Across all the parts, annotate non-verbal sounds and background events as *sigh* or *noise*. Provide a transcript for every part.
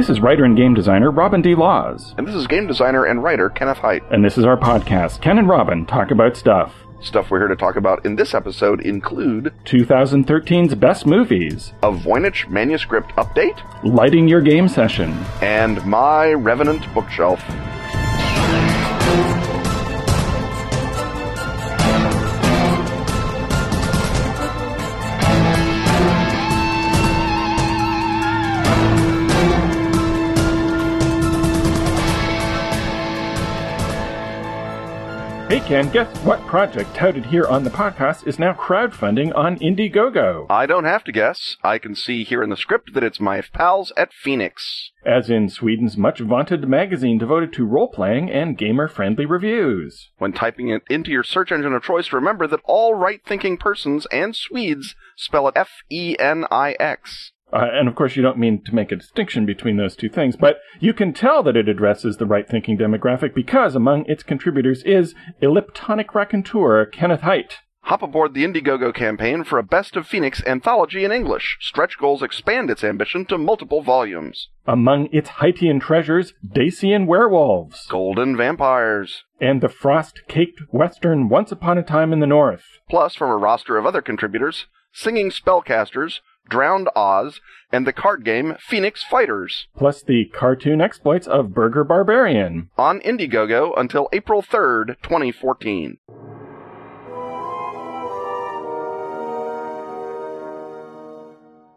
This is writer and game designer Robin D. Laws. And this is game designer and writer Kenneth Hite. And this is our podcast, Ken and Robin Talk About Stuff. Stuff we're here to talk about in this episode include 2013's best movies, a Voynich manuscript update, lighting your game session, and my Revenant bookshelf. Ken, guess what project touted here on the podcast is now crowdfunding on Indiegogo? I don't have to guess. I can see here in the script that it's my pals at Fenix. As in Sweden's much vaunted magazine devoted to role playing and gamer friendly reviews. When typing it into your search engine of choice, remember that all right thinking persons and Swedes spell it F E N I X. Uh, and of course, you don't mean to make a distinction between those two things, but you can tell that it addresses the right thinking demographic because among its contributors is elliptonic raconteur Kenneth Hite. Hop aboard the Indiegogo campaign for a Best of Fenix anthology in English. Stretch goals expand its ambition to multiple volumes. Among its Haitian treasures, Dacian werewolves, Golden vampires, and the frost caked western Once Upon a Time in the North. Plus, from a roster of other contributors, singing spellcasters, Drowned Oz, and the card game Fenix Fighters. Plus the cartoon exploits of Burger Barbarian. On Indiegogo until April 3rd, 2014.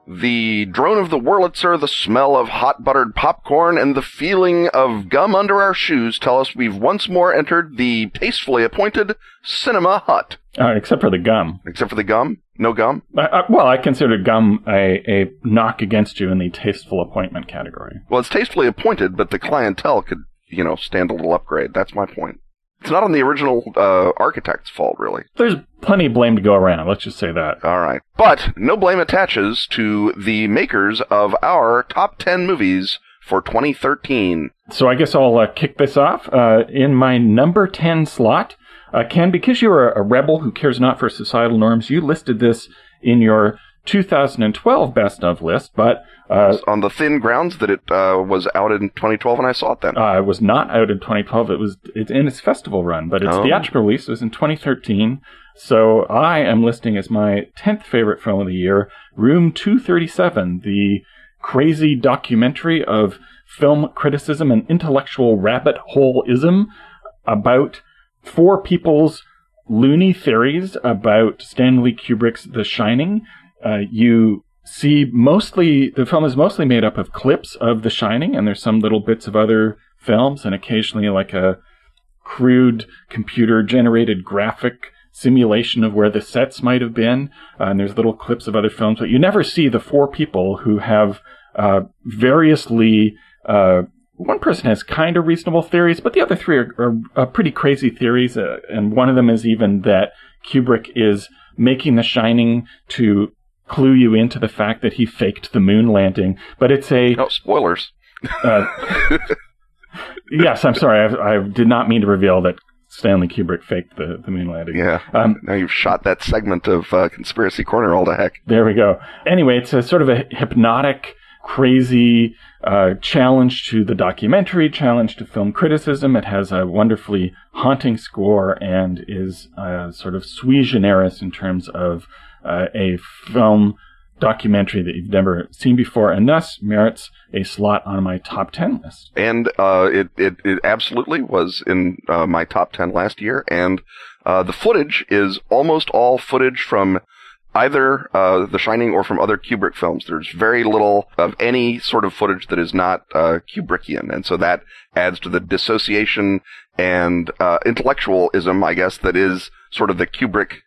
The drone of the Wurlitzer, the smell of hot buttered popcorn, and the feeling of gum under our shoes tell us we've once more entered the tastefully appointed Cinema Hut. Uh, except for the gum. Except for the gum? No gum? Uh, uh, well, I consider gum a, a knock against you in the tasteful appointment category. Well, it's tastefully appointed, but the clientele could, you know, stand a little upgrade. That's my point. It's not on the original uh, architect's fault, really. There's plenty of blame to go around. Let's just say that. All right. But no blame attaches to the makers of our top 10 movies for 2013. So I guess I'll uh, kick this off. Uh, in my number 10 slot, uh, Ken, because you're a, a rebel who cares not for societal norms, you listed this in your 2012 best of list, but uh, on the thin grounds that it uh, was out in 2012, and I saw it then. Uh, it was not out in 2012. It was it's in its festival run, but its oh. theatrical release was in 2013. So I am listing as my 10th favorite film of the year, Room 237, the crazy documentary of film criticism and intellectual rabbit hole-ism about four people's loony theories about Stanley Kubrick's The Shining. Uh, you see mostly the film is mostly made up of clips of The Shining, and there's some little bits of other films, and occasionally like a crude computer generated graphic simulation of where the sets might have been. Uh, and there's little clips of other films, but you never see the four people who have uh, variously. Uh, one person has kind of reasonable theories, but the other three are, are, pretty crazy theories. Uh, and one of them is even that Kubrick is making The Shining to clue you into the fact that he faked the moon landing. But it's a no spoilers. uh, yes, I'm sorry. I, I, did not mean to reveal that Stanley Kubrick faked the, the moon landing. Yeah. Um, now you've shot that segment of uh, Conspiracy Corner all to heck. There we go. Anyway, it's a sort of a hypnotic, crazy uh, challenge to the documentary, challenge to film criticism. It has a wonderfully haunting score and is uh, sort of sui generis in terms of uh, a film documentary that you've never seen before, and thus merits a slot on my top 10 list. And uh, it, it, it, absolutely was in uh, my top 10 last year, and uh, the footage is almost all footage from either uh, The Shining or from other Kubrick films. There's very little of any sort of footage that is not uh, Kubrickian, and so that adds to the dissociation and uh, intellectualism, I guess, that is sort of the Kubrick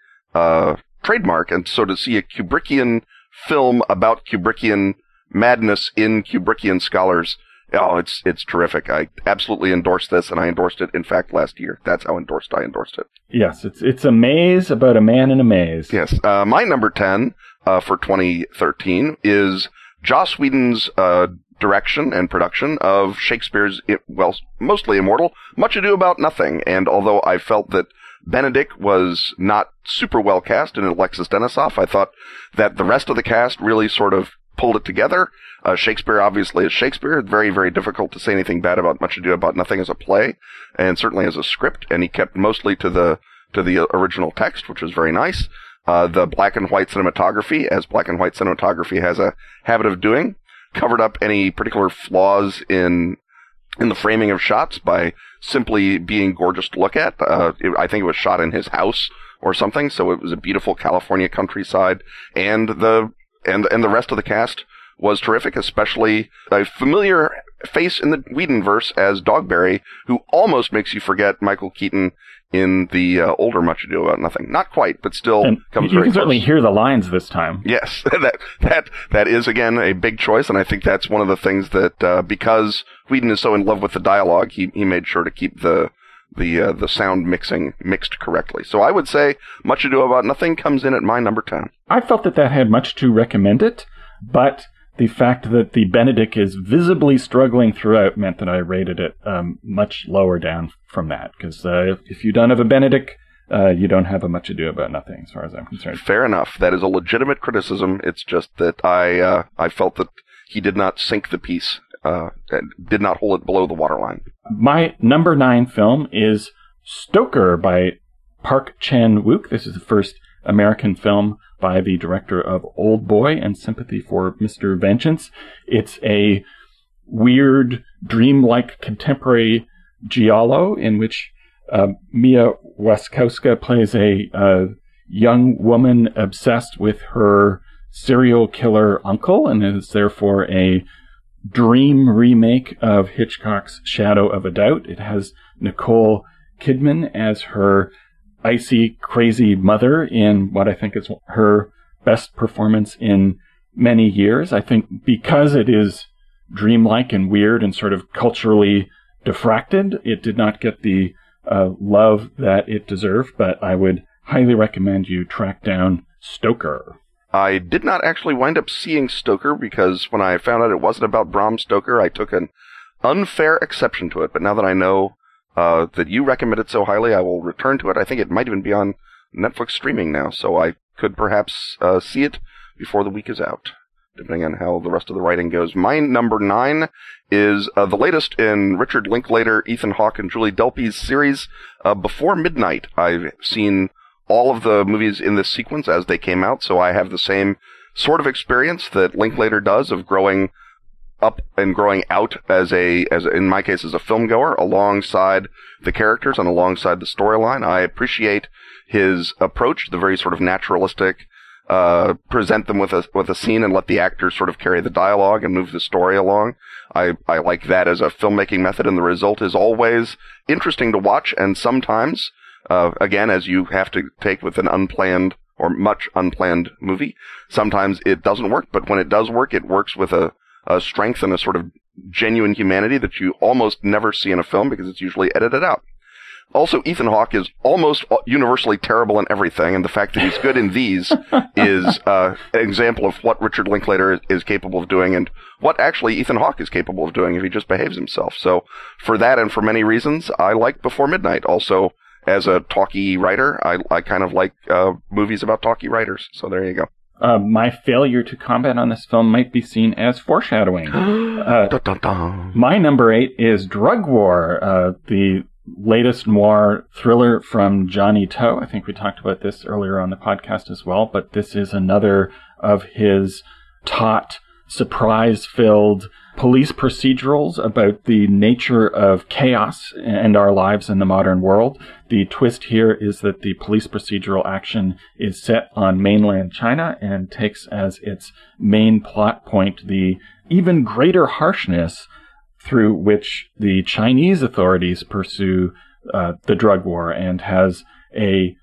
trademark. And so to see a Kubrickian film about Kubrickian madness in Kubrickian scholars, oh, it's it's terrific. I absolutely endorse this, and I endorsed it. In fact, last year. That's how endorsed I endorsed it. Yes, it's it's a maze about a man in a maze. Yes, uh, my number ten uh, for 2013 is Joss Whedon's uh, direction and production of Shakespeare's well, mostly immortal, Much Ado About Nothing. And although I felt that Benedick was not super well cast in Alexis Denisof. I thought that the rest of the cast really sort of pulled it together. Uh, Shakespeare obviously is Shakespeare. Very, very difficult to say anything bad about Much Ado About Nothing as a play, and certainly as a script. And he kept mostly to the to the original text, which was very nice. Uh, the black and white cinematography, as black and white cinematography has a habit of doing, covered up any particular flaws in in the framing of shots by simply being gorgeous to look at. Uh, it, I think it was shot in his house or something, so it was a beautiful California countryside, and the and and the rest of the cast was terrific, especially a familiar face in the Whedonverse as Dogberry, who almost makes you forget Michael Keaton in the uh, older Much Ado About Nothing. Not quite, but still and comes you can certainly hear the lines this time. Yes, *laughs* that that that is again a big choice, and I think that's one of the things that uh, because Whedon is so in love with the dialogue, he he made sure to keep the the uh, the sound mixing mixed correctly. So I would say Much Ado About Nothing comes in at my number ten. I felt that that had much to recommend it, but the fact that the Benedick is visibly struggling throughout meant that I rated it um, much lower down from that. Because uh, if you don't have a Benedick, uh, you don't have a much ado about nothing, as far as I'm concerned. Fair enough. That is a legitimate criticism. It's just that I uh, I felt that he did not sink the piece, uh, did not hold it below the waterline. My number nine film is Stoker by Park Chan Wook. This is the first American film by the director of Old Boy and Sympathy for Mr. Vengeance. It's a weird, dreamlike contemporary giallo in which uh, Mia Wasikowska plays a uh, young woman obsessed with her serial killer uncle and is therefore a dream remake of Hitchcock's Shadow of a Doubt. It has Nicole Kidman as her icy, crazy mother in what I think is her best performance in many years. I think because it is dreamlike and weird and sort of culturally diffracted, it did not get the uh, love that it deserved, but I would highly recommend you track down Stoker. I did not actually wind up seeing Stoker because when I found out it wasn't about Bram Stoker, I took an unfair exception to it. But now that I know uh, that you recommend it so highly, I will return to it. I think it might even be on Netflix streaming now, so I could perhaps uh, see it before the week is out, depending on how the rest of the writing goes. My number nine is uh, the latest in Richard Linklater, Ethan Hawke, and Julie Delpy's series, uh, Before Midnight. I've seen all of the movies in this sequence as they came out, so I have the same sort of experience that Linklater does of growing up and growing out as a as in my case as a film goer alongside the characters and alongside the storyline. I appreciate his approach, the very sort of naturalistic uh, present them with a with a scene and let the actors sort of carry the dialogue and move the story along. I I like that as a filmmaking method, and the result is always interesting to watch. And sometimes, uh, again, as you have to take with an unplanned or much unplanned movie, sometimes it doesn't work. But when it does work, it works with a a strength and a sort of genuine humanity that you almost never see in a film because it's usually edited out. Also, Ethan Hawke is almost universally terrible in everything, and the fact that he's good in these *laughs* is uh, an example of what Richard Linklater is, is, capable of doing, and what actually Ethan Hawke is capable of doing if he just behaves himself. So, for that and for many reasons, I like Before Midnight. Also, as a talkie writer, I, I kind of like uh, movies about talkie writers. So there you go. Uh, my failure to comment on this film might be seen as foreshadowing. *gasps* uh, dun, dun, dun. My number eight is Drug War, uh, the latest noir thriller from Johnny To. I think we talked about this earlier on the podcast as well, but this is another of his taut, surprise filled police procedurals about the nature of chaos and our lives in the modern world. The twist here is that the police procedural action is set on mainland China and takes as its main plot point the even greater harshness through which the Chinese authorities pursue uh, the drug war and has a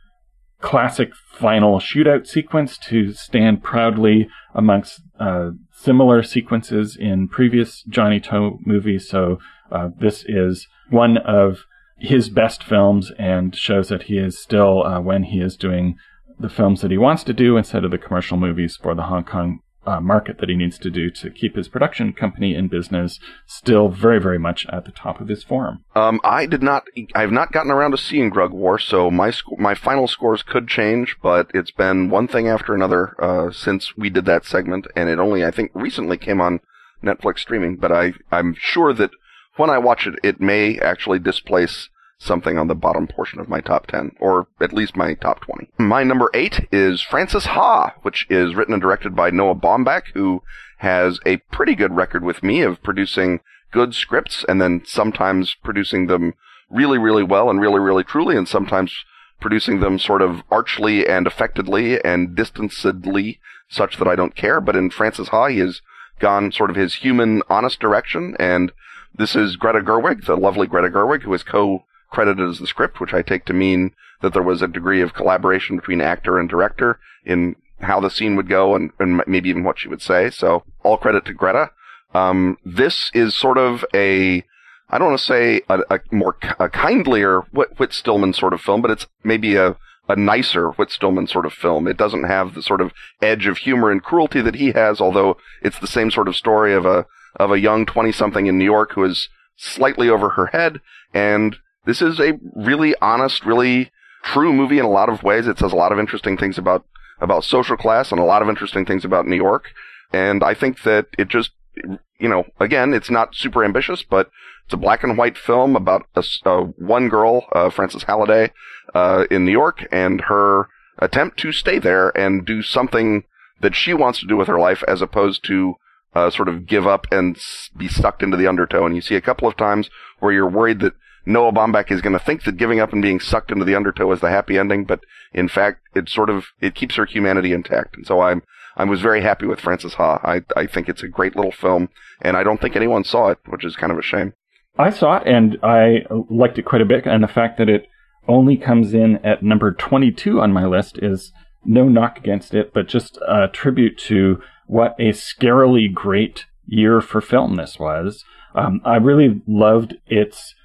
classic final shootout sequence to stand proudly amongst uh, similar sequences in previous Johnny To movies. So uh, this is one of his best films and shows that he is still, uh, when he is doing the films that he wants to do instead of the commercial movies for the Hong Kong uh, market that he needs to do to keep his production company in business still very, very much at the top of his form. Um, I did not, I have not gotten around to seeing Drug War, so my sc- my final scores could change, but it's been one thing after another uh, since we did that segment, and it only, I think, recently came on Netflix streaming. But I, I'm sure that when I watch it, it may actually displace something on the bottom portion of my top 10, or at least my top 20. My number 8 is Frances Ha, which is written and directed by Noah Baumbach, who has a pretty good record with me of producing good scripts and then sometimes producing them really, really well and really, really truly, and sometimes producing them sort of archly and affectedly and distancedly, such that I don't care. But in Frances Ha, he has gone sort of his human, honest direction, and this is Greta Gerwig, the lovely Greta Gerwig, who is co credited as the script, which I take to mean that there was a degree of collaboration between actor and director in how the scene would go and, and maybe even what she would say. So all credit to Greta. Um, this is sort of a, I don't want to say a, a more a kindlier Whit, Whit Stillman sort of film, but it's maybe a, a nicer Whit Stillman sort of film. It doesn't have the sort of edge of humor and cruelty that he has, although it's the same sort of story of a of a young twenty something in New York who is slightly over her head and this is a really honest, really true movie in a lot of ways. It says a lot of interesting things about about social class and a lot of interesting things about New York. And I think that it just, you know, again, it's not super ambitious, but it's a black and white film about a, one girl, uh, Frances Halliday, uh, in New York and her attempt to stay there and do something that she wants to do with her life as opposed to uh, sort of give up and be sucked into the undertow. And you see a couple of times where you're worried that Noah Baumbach is going to think that giving up and being sucked into the undertow is the happy ending, but in fact, it sort of it keeps her humanity intact. And so I'm I was very happy with Frances Ha. I I think it's a great little film, and I don't think anyone saw it, which is kind of a shame. I saw it and I liked it quite a bit, and the fact that it only comes in at number 22 on my list is no knock against it, but just a tribute to what a scarily great year for film this was. Um, I really loved its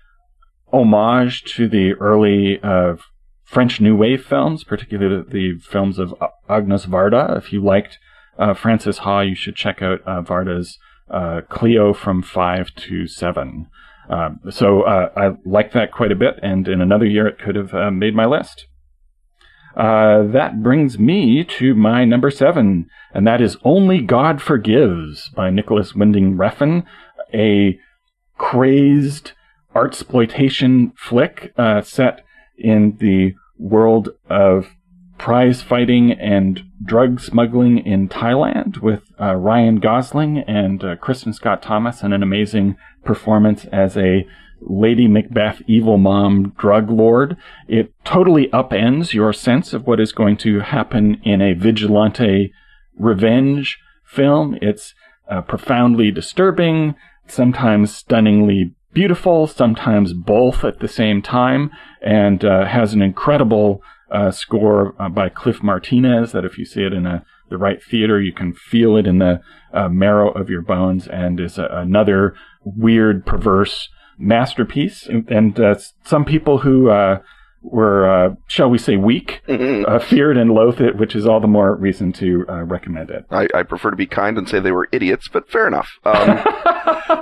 homage to the early uh, French New Wave films, particularly the films of Agnes Varda. If you liked uh, Frances Ha, you should check out uh, Varda's uh, Cleo from 5 to 7. Um, so uh, I like that quite a bit, and in another year it could have uh, made my list. that brings me to my number seven, and that is Only God Forgives by Nicolas Winding Refn, a crazed art exploitation flick uh, set in the world of prize fighting and drug smuggling in Thailand with uh, Ryan Gosling and uh, Kristin Scott Thomas and an amazing performance as a Lady Macbeth evil mom drug lord. It totally upends your sense of what is going to happen in a vigilante revenge film. It's uh, profoundly disturbing, sometimes stunningly beautiful, sometimes both at the same time, and uh, has an incredible uh, score uh, by Cliff Martinez that if you see it in a, the right theater, you can feel it in the uh, marrow of your bones, and is a, another weird, perverse masterpiece. And, uh, some people who were, uh, shall we say, weak, mm-hmm. uh, feared and loathed it, which is all the more reason to uh, recommend it. I, I, prefer to be kind and say they were idiots, but fair enough. Um, *laughs*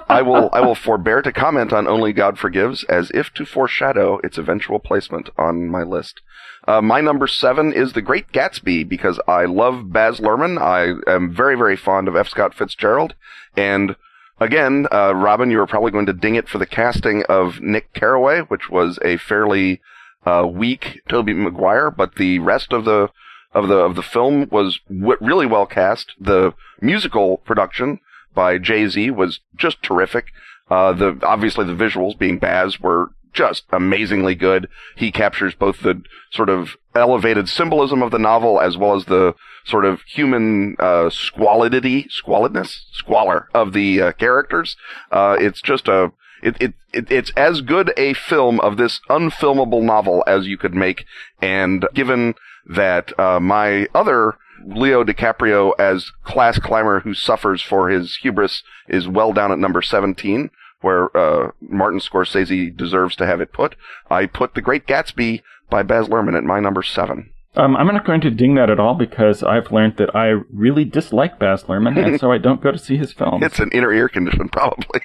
I will I will forbear to comment on Only God Forgives, as if to foreshadow its eventual placement on my list. Uh, my number seven is The Great Gatsby because I love Baz Luhrmann. I am very very fond of F. Scott Fitzgerald, and again, uh, Robin, you were probably going to ding it for the casting of Nick Carraway, which was a fairly uh, weak Tobey Maguire, but the rest of the of the of the film was w- really well cast. The musical production by Jay Z was just terrific. Uh, the obviously the visuals being Baz were just amazingly good. He captures both the sort of elevated symbolism of the novel as well as the sort of human uh, squalidity, squalidness, squalor of the uh, characters. Uh, it's just a it, it, it, it's as good a film of this unfilmable novel as you could make. And given that uh, my other Leo DiCaprio as class climber who suffers for his hubris is well down at number 17, where uh, Martin Scorsese deserves to have it put, I put The Great Gatsby by Baz Luhrmann at my number seven. Um, I'm not going to ding that at all because I've learned that I really dislike Baz Luhrmann, and so I don't go to see his films. It's an inner ear condition, *laughs* probably.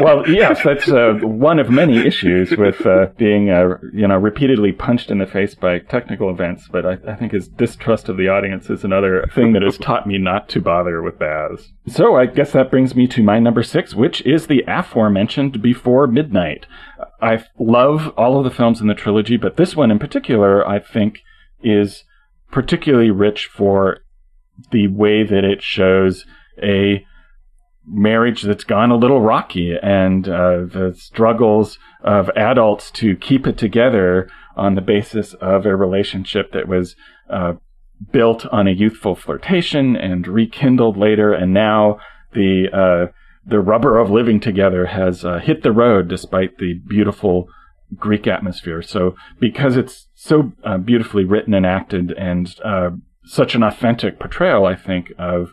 well, yes, that's uh, one of many issues with uh, being, uh, you know, repeatedly punched in the face by technical events. But I, I, think his distrust of the audience is another thing that has taught me not to bother with Baz. So I guess that brings me to my number six, which is the aforementioned Before Midnight. I love all of the films in the trilogy, but this one in particular, I think, is particularly rich for the way that it shows a marriage that's gone a little rocky and uh, the struggles of adults to keep it together on the basis of a relationship that was uh, built on a youthful flirtation and rekindled later, and now the uh, the rubber of living together has uh, hit the road despite the beautiful Greek atmosphere. So because it's so uh, beautifully written and acted and uh, such an authentic portrayal, I think, of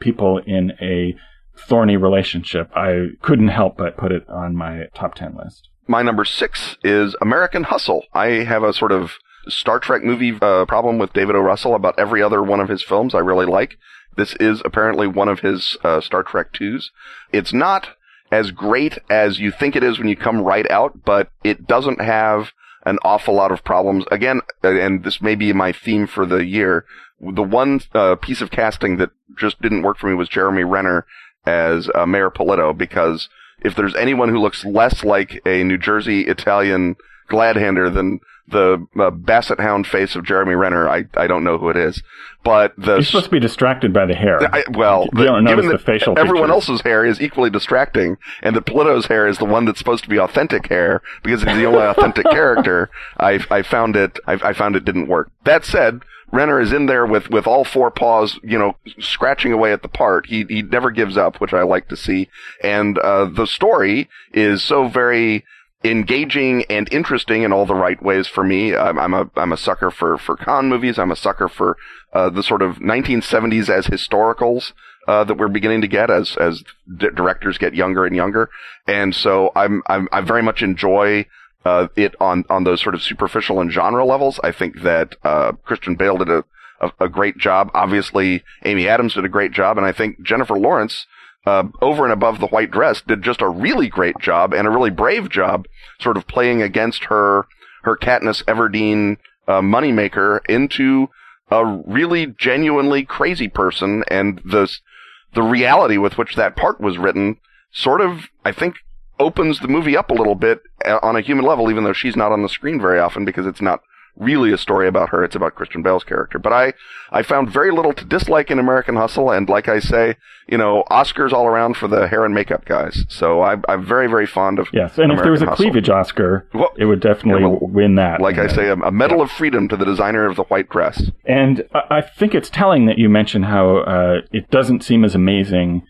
people in a thorny relationship, I couldn't help but put it on my top 10 list. My number six is American Hustle. I have a sort of Star Trek movie uh, problem with David O. Russell about every other one of his films I really like. This is apparently one of his uh, Star Trek 2s. It's not as great as you think it is when you come right out, but it doesn't have an awful lot of problems. Again, and this may be my theme for the year. The one uh, piece of casting that just didn't work for me was Jeremy Renner as uh, Mayor Polito because if there's anyone who looks less like a New Jersey Italian gladhander than the uh, basset hound face of Jeremy Renner, I, I don't know who it is. But the he's supposed to be distracted by the hair. I, well, you don't notice the facial. Everyone features. else's hair is equally distracting, and that Polito's hair is the one that's supposed to be authentic hair because he's the only *laughs* authentic character. I I found it I, I found it didn't work. That said, Renner is in there with, with all four paws, you know, scratching away at the part. He, he never gives up, which I like to see. And, uh, the story is so very engaging and interesting in all the right ways for me. I'm, I'm a, I'm a sucker for, for con movies. I'm a sucker for, uh, the sort of 1970s as historicals. Uh, that we're beginning to get as as d- directors get younger and younger, and so I'm, I'm I very much enjoy uh, it on on those sort of superficial and genre levels. I think that uh, Christian Bale did a, a, a great job. Obviously, Amy Adams did a great job, and I think Jennifer Lawrence. Uh, over and above the white dress, did just a really great job and a really brave job, sort of playing against her her Katniss Everdeen uh, moneymaker into a really genuinely crazy person, and the the reality with which that part was written sort of, I think, opens the movie up a little bit uh, on a human level, even though she's not on the screen very often because it's not really a story about her. It's about Christian Bale's character. But I, I found very little to dislike in American Hustle. And like I say, you know, Oscars all around for the hair and makeup guys. So I, am very, very fond of Yes. And American if there was a Hustle. cleavage Oscar, well, it would definitely win that. Like I say, a, a medal yeah. of freedom to the designer of the white dress. And I think it's telling that you mentioned how uh, it doesn't seem as amazing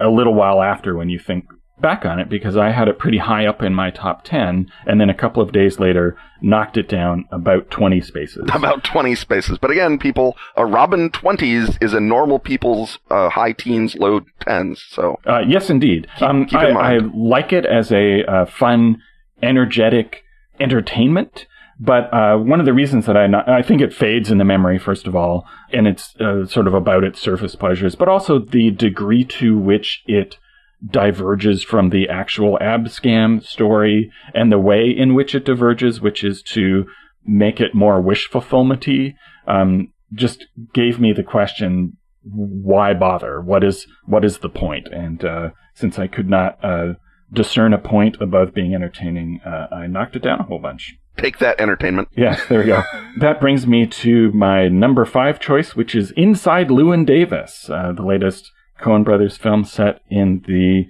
a little while after when you think back on it because I had it pretty high up in my top 10 and then a couple of days later knocked it down about 20 spaces. *laughs* About 20 spaces. But again, people, a Robin 20s is a normal people's uh, high teens, low 10s. So uh, Yes, indeed. Keep, um, keep I, I, like it as a uh, fun, energetic entertainment. But uh, one of the reasons that I not, I think it fades in the memory, first of all, and it's uh, sort of about its surface pleasures, but also the degree to which it diverges from the actual Abscam story and the way in which it diverges, which is to make it more wish fulfillmenty, um, just gave me the question, why bother? What is what is the point? And uh, since I could not uh, discern a point above being entertaining, uh, I knocked it down a whole bunch. Take that entertainment. Yes, there we go. *laughs* that brings me to my number five choice, which is Inside Llewyn Davis, uh, the latest Coen Brothers film set in the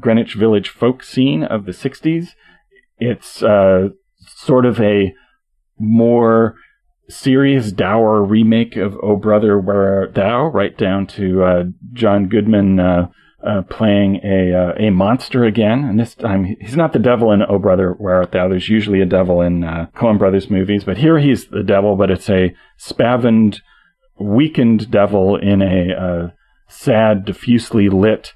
Greenwich Village folk scene of the 60s. It's uh, sort of a more serious, dour remake of Oh Brother, Where Art Thou, right down to uh, John Goodman uh, uh, playing a uh, a monster again. And this time, he's not the devil in Oh Brother, Where Art Thou. There's usually a devil in uh, Coen Brothers movies, but here he's the devil, but it's a spavined, weakened devil in a uh, sad, diffusely lit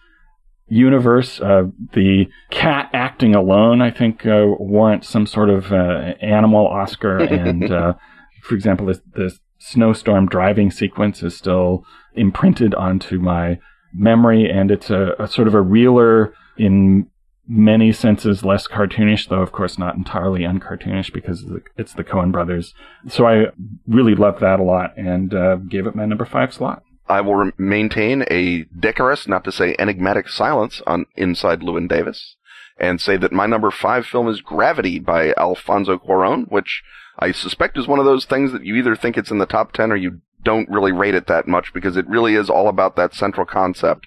universe. Uh, the cat acting alone, I think, uh, warrants some sort of uh, animal Oscar, *laughs* and uh, For example, this, this snowstorm driving sequence is still imprinted onto my memory, and it's a, a sort of a realer in many senses less cartoonish, though of course not entirely uncartoonish because it's the Coen brothers. So I really loved that a lot and uh, gave it my number five slot. I will re- maintain a decorous, not to say enigmatic silence on Inside Llewyn Davis and say that my number five film is Gravity by Alfonso Cuaron, which I suspect is one of those things that you either think it's in the top 10 or you don't really rate it that much because it really is all about that central concept.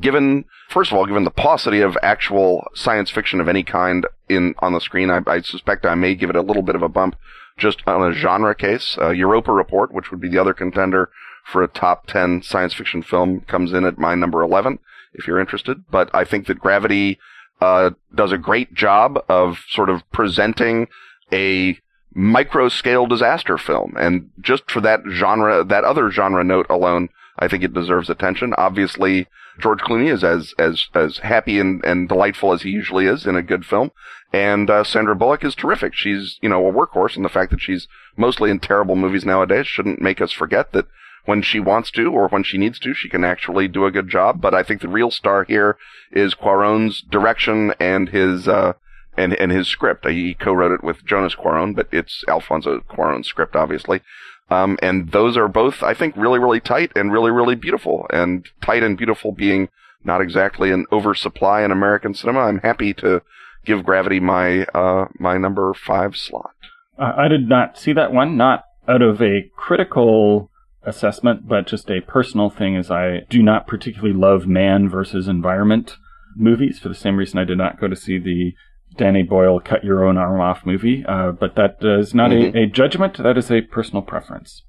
Given, first of all, given the paucity of actual science fiction of any kind in, on the screen, I, I suspect I may give it a little bit of a bump just on a genre case. Uh, Europa Report, which would be the other contender for a top 10 science fiction film, comes in at my number 11, if you're interested. But I think that Gravity, uh, does a great job of sort of presenting a micro scale disaster film. And just for that genre, that other genre note alone, I think it deserves attention. Obviously, George Clooney is as, as, as happy and, and delightful as he usually is in a good film. And, uh, Sandra Bullock is terrific. She's, you know, a workhorse and the fact that she's mostly in terrible movies nowadays shouldn't make us forget that when she wants to or when she needs to, she can actually do a good job. But I think the real star here is Cuaron's direction and his, uh, and, and his script. He co-wrote it with Jonas Cuaron, but it's Alfonso Cuaron's script, obviously. Um, and those are both, I think, really, really tight and really, really beautiful. And tight and beautiful being not exactly an oversupply in American cinema. I'm happy to give Gravity my, uh, my number five slot. I did not see that one, not out of a critical assessment, but just a personal thing is I do not particularly love man versus environment movies for the same reason I did not go to see the Danny Boyle cut your own arm off movie. Uh, but that is not mm-hmm. a, a, judgment. That is a personal preference.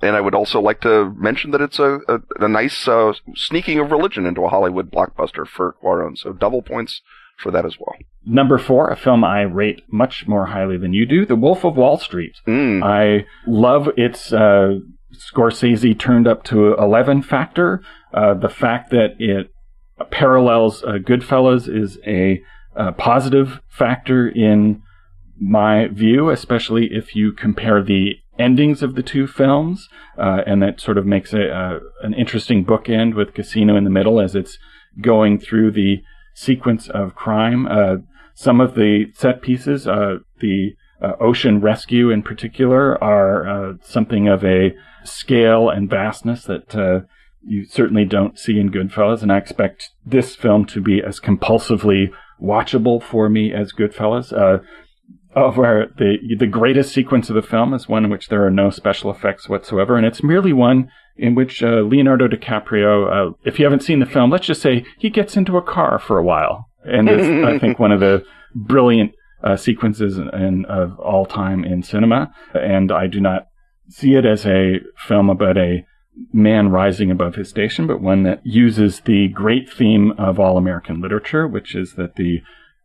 And I would also like to mention that it's a, a, a nice uh, sneaking of religion into a Hollywood blockbuster for Cuaron. So double points for that as well. Number four, a film I rate much more highly than you do, The Wolf of Wall Street. Mm. I love its uh, Scorsese turned up to 11 factor. Uh, the fact that it parallels uh, Goodfellas is a a positive factor in my view, especially if you compare the endings of the two films, uh, and that sort of makes uh, an interesting bookend with Casino in the middle as it's going through the sequence of crime. Uh, some of the set pieces, uh, the uh, ocean rescue in particular, are uh, something of a scale and vastness that you certainly don't see in Goodfellas, and I expect this film to be as compulsively watchable for me as Goodfellas. Uh, of where the the greatest sequence of the film is one in which there are no special effects whatsoever, and it's merely one in which uh, Leonardo DiCaprio, uh, if you haven't seen the film, let's just say he gets into a car for a while, and I think one of the brilliant uh, sequences in, of all time in cinema. And I do not see it as a film about a man rising above his station, but one that uses the great theme of all American literature, which is that the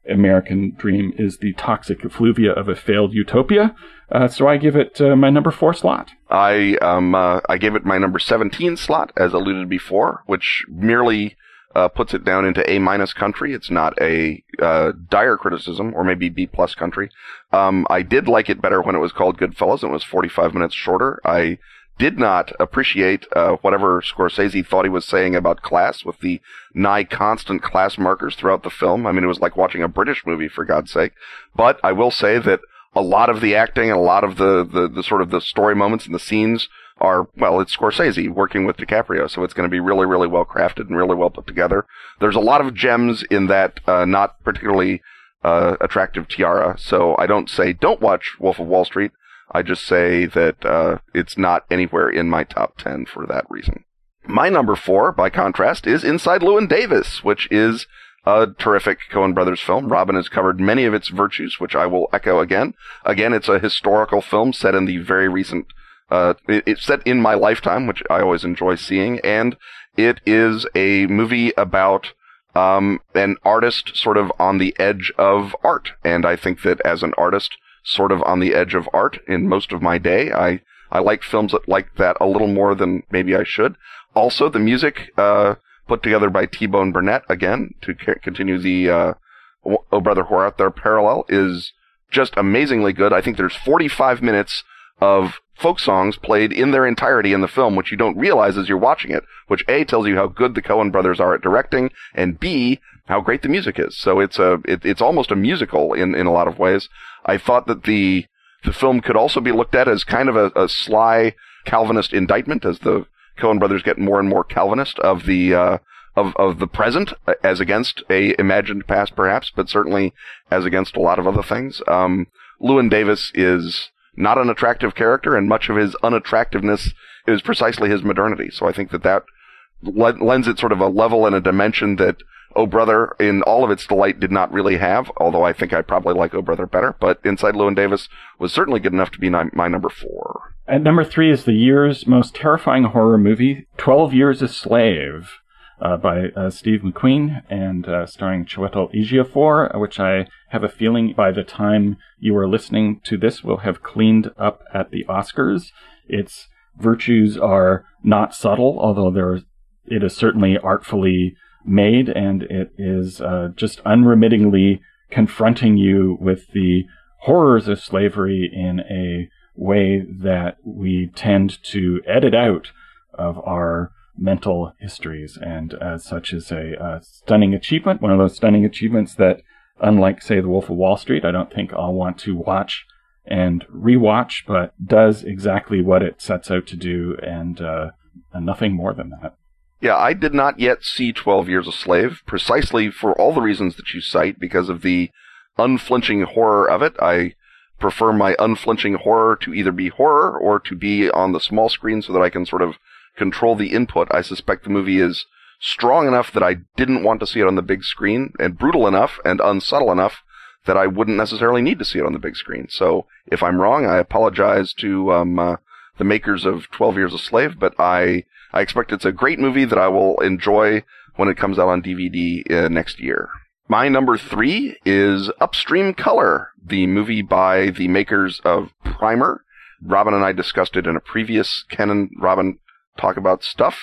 American dream is the toxic effluvia of a failed utopia. Uh, so I give it uh, my number four slot. I um uh, I gave it my number seventeen slot, as alluded before, which merely uh, puts it down into A minus country. It's not a uh, dire criticism, or maybe B plus country. Um, I did like it better when it was called Goodfellas. It was forty five minutes shorter. I did not appreciate uh, whatever Scorsese thought he was saying about class with the nigh constant class markers throughout the film. I mean, it was like watching a British movie, for God's sake. But I will say that a lot of the acting and a lot of the, the, the sort of the story moments and the scenes are, well, it's Scorsese working with DiCaprio, so it's going to be really, really well crafted and really well put together. There's a lot of gems in that uh, not particularly uh, attractive tiara, so I don't say don't watch Wolf of Wall Street. I just say that uh, it's not anywhere in my top 10 for that reason. My number four, by contrast, is Inside Llewyn Davis, which is a terrific Coen Brothers film. Robin has covered many of its virtues, which I will echo again. Again, it's a historical film set in the very recent, uh, it, it's set in my lifetime, which I always enjoy seeing, and it is a movie about um, an artist sort of on the edge of art. And I think that as an artist, sort of on the edge of art in most of my day. I, I like films that like that a little more than maybe I should. Also, the music, uh, put together by T-Bone Burnett, again, to c- continue the, uh, Oh Brother Who Art Thou parallel is just amazingly good. I think there's 45 minutes of folk songs played in their entirety in the film, which you don't realize as you're watching it, which A tells you how good the Coen brothers are at directing, and B, how great the music is. So it's a, it, it's almost a musical in, in a lot of ways. I thought that the, the film could also be looked at as kind of a, a sly Calvinist indictment as the Coen brothers get more and more Calvinist of the, uh, of, of the present uh, as against a imagined past perhaps, but certainly as against a lot of other things. Um, Llewyn Davis is not an attractive character and much of his unattractiveness is precisely his modernity. So I think that that lends it sort of a level and a dimension that Oh Brother, in all of its delight, did not really have, although I think I probably like Oh Brother better. But Inside Llewyn Davis was certainly good enough to be my, number four. At number three is the year's most terrifying horror movie, 12 Years a Slave uh, by uh, Steve McQueen and uh, starring Chiwetel Ejiofor, which I have a feeling by the time you are listening to this will have cleaned up at the Oscars. Its virtues are not subtle, although there it is certainly artfully made, and it is uh, just unremittingly confronting you with the horrors of slavery in a way that we tend to edit out of our mental histories, and as such is a, a stunning achievement. One of those stunning achievements that, unlike, say, The Wolf of Wall Street, I don't think I'll want to watch and rewatch, but does exactly what it sets out to do, and, uh, and nothing more than that. Yeah, I did not yet see 12 Years a Slave, precisely for all the reasons that you cite, because of the unflinching horror of it. I prefer my unflinching horror to either be horror or to be on the small screen so that I can sort of control the input. I suspect the movie is strong enough that I didn't want to see it on the big screen, and brutal enough and unsubtle enough that I wouldn't necessarily need to see it on the big screen. So if I'm wrong, I apologize to um, uh, the makers of 12 Years a Slave, but I I expect it's a great movie that I will enjoy when it comes out on DVD uh, next year. My number three is Upstream Color, the movie by the makers of Primer. Robin and I discussed it in a previous Ken and Robin talk about stuff.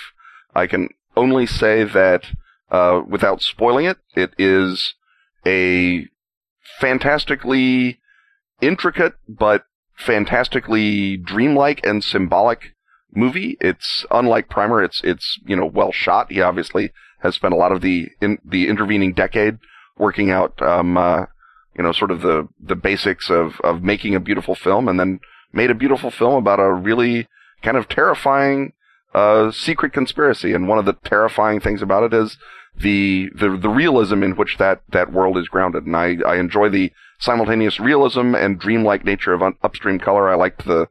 I can only say that, uh, without spoiling it, it is a fantastically intricate but fantastically dreamlike and symbolic movie. It's unlike Primer. It's it's you know well shot. He obviously has spent a lot of the in the intervening decade working out um, uh, you know sort of the the basics of of making a beautiful film, and then made a beautiful film about a really kind of terrifying uh, secret conspiracy. And one of the terrifying things about it is the, the, the realism in which that, that world is grounded. And I, I enjoy the simultaneous realism and dreamlike nature of un- upstream color. I liked the,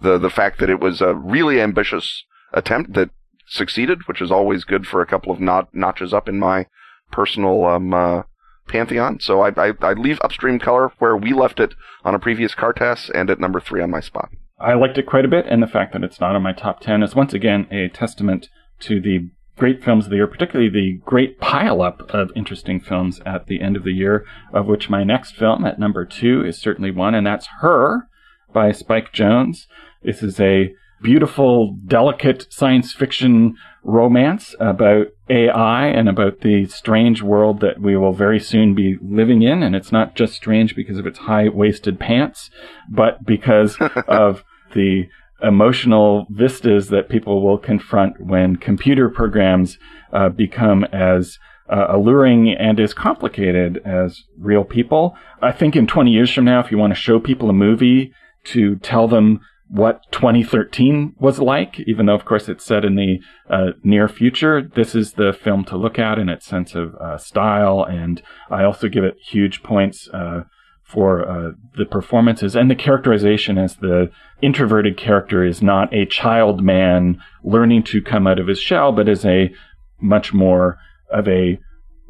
the, the fact that it was a really ambitious attempt that succeeded, which is always good for a couple of not- notches up in my personal, um, uh, pantheon. So I, I, I leave upstream color where we left it on a previous KARTAS and at number three on my spot. I liked it quite a bit, and the fact that it's not on my top 10 is once again a testament to the great films of the year, particularly the great pileup of interesting films at the end of the year, of which my next film at number two is certainly one, and that's Her by Spike Jonze. This is a beautiful, delicate science fiction romance about AI and about the strange world that we will very soon be living in. And it's not just strange because of its high waisted pants, but because *laughs* of the emotional vistas that people will confront when computer programs uh, become as uh, alluring and as complicated as real people. I think in 20 years from now, if you want to show people a movie to tell them what 2013 was like, even though, of course, it's set in the uh, near future. This is the film to look at in its sense of uh, style, and I also give it huge points uh, for uh, the performances and the characterization as the introverted character is not a child man learning to come out of his shell, but is a much more of a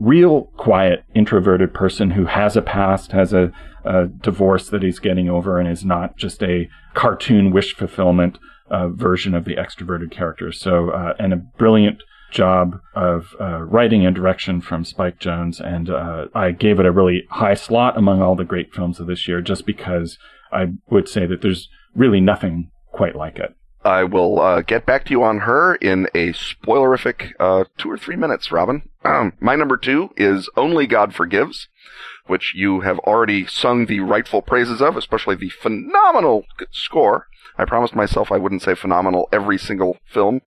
real quiet introverted person who has a past, has a, a divorce that he's getting over, and is not just a cartoon wish fulfillment uh, version of the extroverted character. So, uh, and a brilliant job of uh, writing and direction from Spike Jonze, and uh, I gave it a really high slot among all the great films of this year, just because I would say that there's really nothing quite like it. I will uh, get back to you on her in a spoilerific uh, two or three minutes, Robin. Um, *clears throat* my number two is Only God Forgives, which you have already sung the rightful praises of, especially the phenomenal score. I promised myself I wouldn't say phenomenal every single film.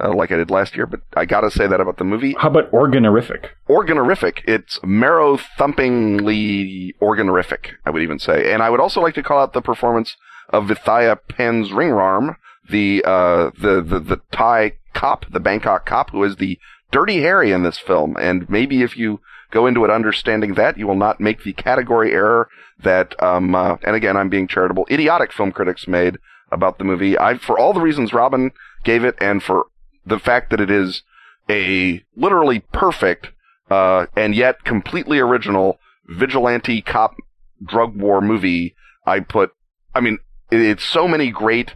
Uh, like I did last year, but I gotta say that about the movie. How about organorific? Organorific. It's marrow thumpingly organorific, I would even say. And I would also like to call out the performance of Vithaya Pansringarm, the, uh, the, the, the Thai cop, the Bangkok cop, who is the Dirty Harry in this film. And maybe if you go into it understanding that, you will not make the category error that, um, uh, and again, I'm being charitable, idiotic film critics made about the movie. I, for all the reasons Robin gave it, and for the fact that it is a literally perfect, uh, and yet completely original vigilante cop drug war movie, I put, I mean, it's so many great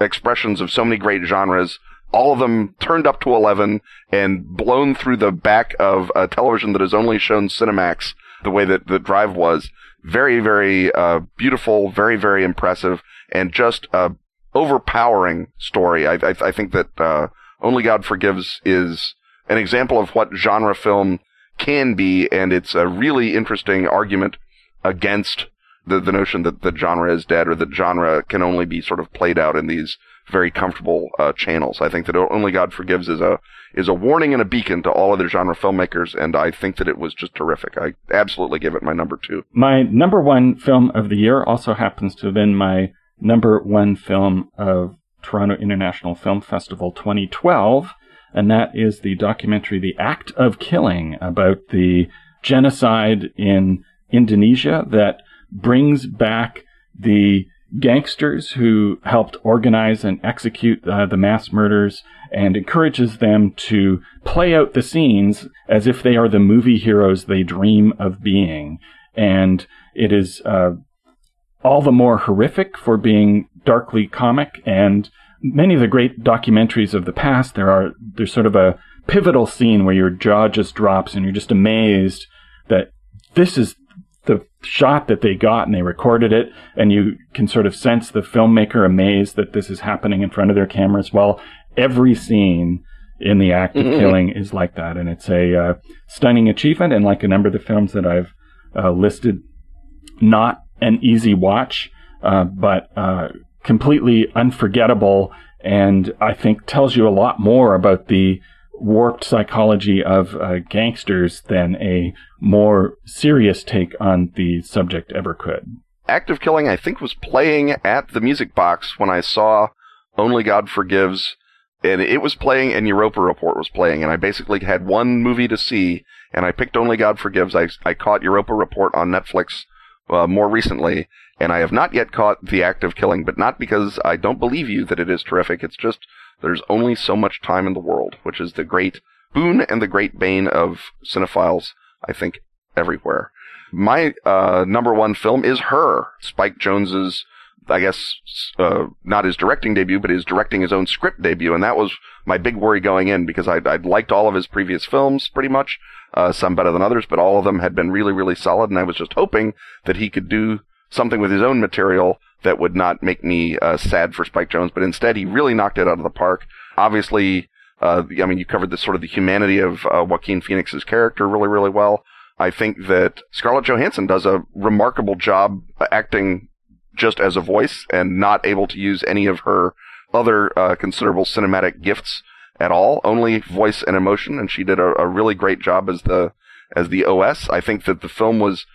expressions of so many great genres, all of them turned up to 11 and blown through the back of a television that has only shown Cinemax the way that the drive was. Very, very uh, beautiful, very, very impressive, and just a overpowering story. I, I, I think that uh, Only God Forgives is an example of what genre film can be, and it's a really interesting argument against the, the notion that the genre is dead or that genre can only be sort of played out in these very comfortable uh, channels. I think that Only God Forgives is a is a warning and a beacon to all other genre filmmakers, and I think that it was just terrific. I absolutely give it my number two. My number one film of the year also happens to have been my number one film of Toronto International Film Festival 2012, and that is the documentary The Act of Killing about the genocide in Indonesia that brings back the gangsters who helped organize and execute uh, the mass murders and encourages them to play out the scenes as if they are the movie heroes they dream of being. And it is uh, all the more horrific for being darkly comic. And many of the great documentaries of the past, there are there's sort of a pivotal scene where your jaw just drops and you're just amazed that this is the shot that they got and they recorded it and you can sort of sense the filmmaker amazed that this is happening in front of their cameras well every scene in the act of mm-hmm. killing is like that and it's a uh, stunning achievement and like a number of the films that i've uh, listed not an easy watch uh, but uh, completely unforgettable and i think tells you a lot more about the warped psychology of uh, gangsters than a more serious take on the subject ever could. Act of Killing, I think, was playing at the music box when I saw Only God Forgives, and it was playing and Europa Report was playing, and I basically had one movie to see, and I picked Only God Forgives. I, I caught Europa Report on Netflix uh, more recently, and I have not yet caught The Act of Killing, but not because I don't believe you that it is terrific. It's just there's only so much time in the world, which is the great boon and the great bane of cinephiles, I think, everywhere. My uh, number one film is Her, Spike Jonze's, I guess, uh, not his directing debut, but his directing his own script debut, and that was my big worry going in because I'd, I'd liked all of his previous films pretty much, uh, some better than others, but all of them had been really, really solid, and I was just hoping that he could do something with his own material that would not make me uh, sad for Spike Jonze, but instead he really knocked it out of the park. Obviously, uh, I mean, you covered the sort of the humanity of uh, Joaquin Phoenix's character really, really well. I think that Scarlett Johansson does a remarkable job acting just as a voice and not able to use any of her other uh, considerable cinematic gifts at all, only voice and emotion, and she did a, a really great job as the as the OS. I think that the film was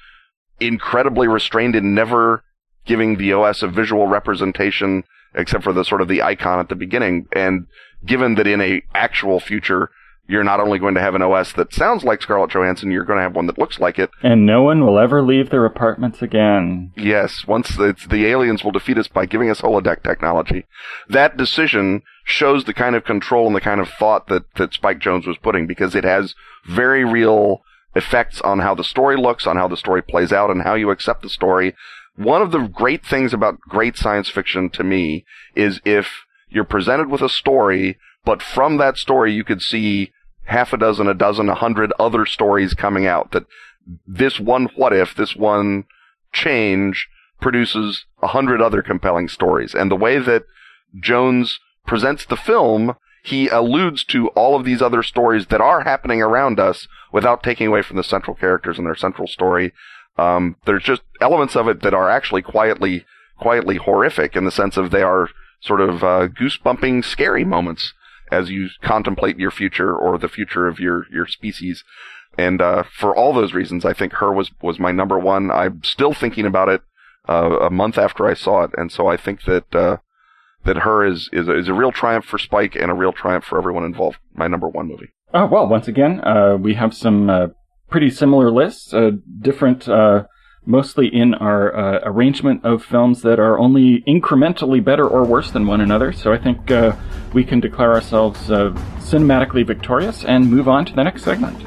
incredibly restrained and never giving the OS a visual representation except for the sort of the icon at the beginning. And given that in a actual future, you're not only going to have an OS that sounds like Scarlett Johansson, you're going to have one that looks like it. And no one will ever leave their apartments again. Yes, once the aliens will defeat us by giving us holodeck technology. That decision shows the kind of control and the kind of thought that, that Spike Jonze was putting because it has very real effects on how the story looks, on how the story plays out, and how you accept the story. One of the great things about great science fiction to me is if you're presented with a story, but from that story you could see half a dozen, a dozen, a hundred other stories coming out. That this one what if, this one change produces a hundred other compelling stories. And the way that Jonze presents the film, he alludes to all of these other stories that are happening around us without taking away from the central characters and their central story. Um, there's just elements of it that are actually quietly, quietly horrific in the sense of they are sort of uh, goosebumping, scary moments as you contemplate your future or the future of your your species. And uh, for all those reasons, I think her was was my number one. I'm still thinking about it uh, a month after I saw it, and so I think that uh, that her is is a, is a real triumph for Spike and a real triumph for everyone involved. My number one movie. Oh well, once again, uh, we have some uh, pretty similar lists, uh, different mostly in our uh, arrangement of films that are only incrementally better or worse than one another. So I think uh, we can declare ourselves uh, cinematically victorious and move on to the next segment.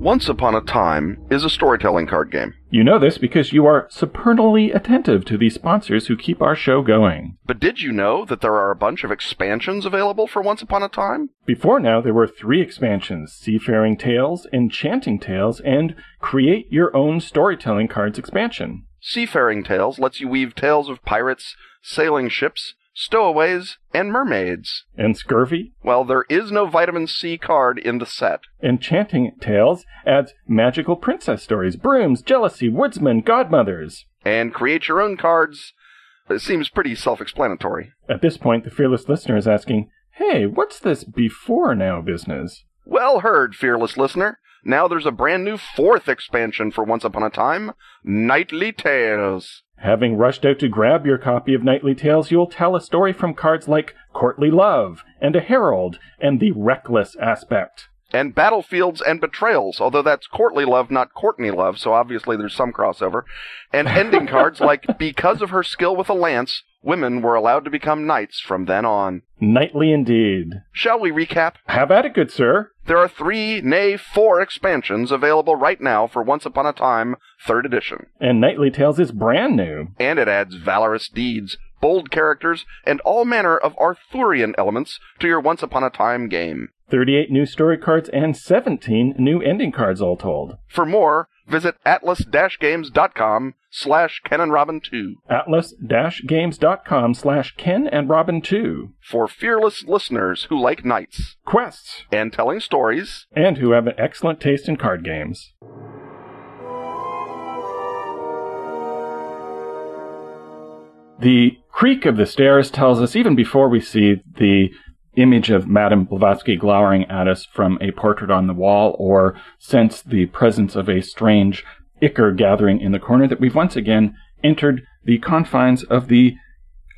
Once Upon a Time is a storytelling card game. You know this because you are supernally attentive to the sponsors who keep our show going. But did you know that there are a bunch of expansions available for Once Upon a Time? Before now, there were three expansions Seafaring Tales, Enchanting Tales, and Create Your Own Storytelling Cards expansion. Seafaring Tales lets you weave tales of pirates, sailing ships, stowaways, and mermaids. And scurvy? Well, there is no vitamin C card in the set. Enchanting Tales adds magical princess stories, brooms, jealousy, woodsmen, godmothers. And create your own cards. It seems pretty self explanatory. At this point, the fearless listener is asking, Hey, what's this before now business? Well heard, fearless listener. Now there's a brand new fourth expansion for Once Upon a Time Knightly Tales. Having rushed out to grab your copy of Knightly Tales, you'll tell a story from cards like Courtly Love and a Herald and the Reckless Aspect. And Battlefields and Betrayals, although that's Courtly Love, not Courtney Love, so obviously there's some crossover. And ending *laughs* cards like Because of her skill with a lance, women were allowed to become knights from then on. Knightly indeed. Shall we recap? Have at it, good sir. There are three, nay, four expansions available right now for Once Upon a Time, 3rd edition. And Knightly Tales is brand new. And it adds valorous deeds, bold characters, and all manner of Arthurian elements to your Once Upon a Time game. 38 new story cards and 17 new ending cards all told. For more, visit atlas-games.com slash Ken and Robin 2. Atlas-games.com slash Ken and Robin 2. For fearless listeners who like knights, quests, and telling stories, and who have an excellent taste in card games. The creak of the stairs tells us, even before we see the image of Madame Blavatsky glowering at us from a portrait on the wall, or sense the presence of a strange ichor gathering in the corner, that we've once again entered the confines of the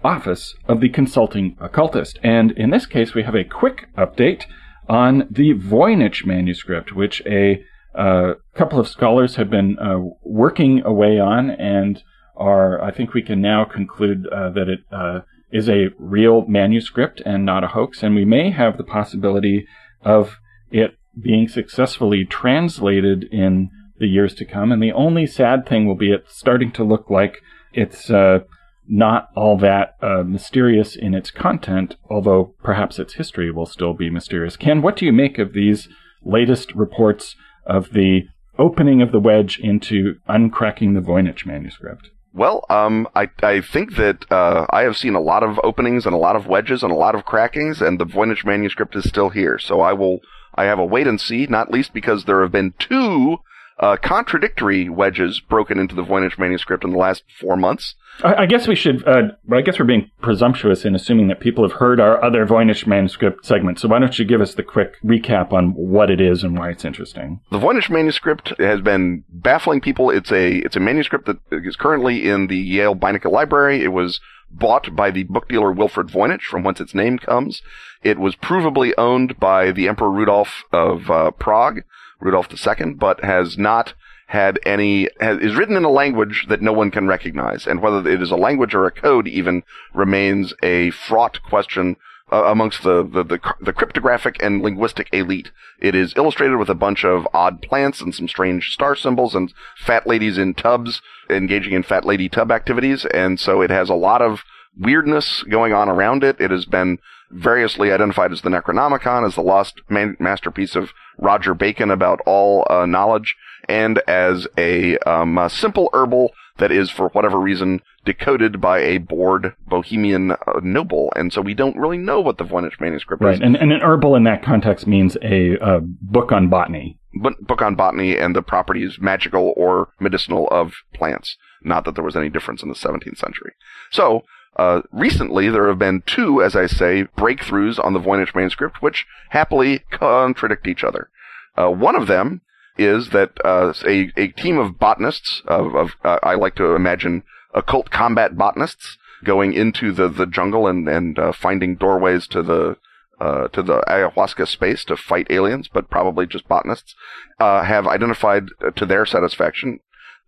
office of the consulting occultist. And in this case, we have a quick update on the Voynich manuscript, which a uh, couple of scholars have been uh, working away on and are, I think we can now conclude uh, that it uh, is a real manuscript and not a hoax, and we may have the possibility of it being successfully translated in the years to come. And the only sad thing will be it's starting to look like it's uh, not all that uh, mysterious in its content, although perhaps its history will still be mysterious. Ken, what do you make of these latest reports of the opening of the wedge into uncracking the Voynich manuscript? Well, um, I, I think that uh, I have seen a lot of openings and a lot of wedges and a lot of crackings, and the Voynich manuscript is still here. So I will I have a wait and see, not least because there have been two uh, contradictory wedges broken into the Voynich manuscript in the last four months. I, I guess we should, uh, I guess we're being presumptuous in assuming that people have heard our other Voynich manuscript segment. So why don't you give us the quick recap on what it is and why it's interesting? The Voynich manuscript has been baffling people. It's a it's a manuscript that is currently in the Yale Beinecke Library. It was bought by the book dealer Wilfrid Voynich, from whence its name comes. It was provably owned by the Emperor Rudolf of uh, Prague Rudolf II, but has not had any has, is written in a language that no one can recognize, and whether it is a language or a code even remains a fraught question uh, amongst the, the, the the cryptographic and linguistic elite. It is illustrated with a bunch of odd plants and some strange star symbols and fat ladies in tubs engaging in fat lady tub activities, and so it has a lot of weirdness going on around it. It has been variously identified as the Necronomicon, as the lost man- masterpiece of Roger Bacon about all uh, knowledge, and as a, um, a, simple herbal that is, for whatever reason, decoded by a bored bohemian uh, noble. And so we don't really know what the Voynich manuscript right. is. Right, and, and, an herbal in that context means a, a book on botany. But book on botany and the properties magical or medicinal of plants. Not that there was any difference in the 17th century. So, uh, recently, there have been two, as I say, breakthroughs on the Voynich manuscript, which happily contradict each other. Uh, one of them is that uh, a, a team of botanists, of, of uh, I like to imagine occult combat botanists, going into the, the jungle and, and uh, finding doorways to the uh, to the ayahuasca space to fight aliens, but probably just botanists, have identified to their satisfaction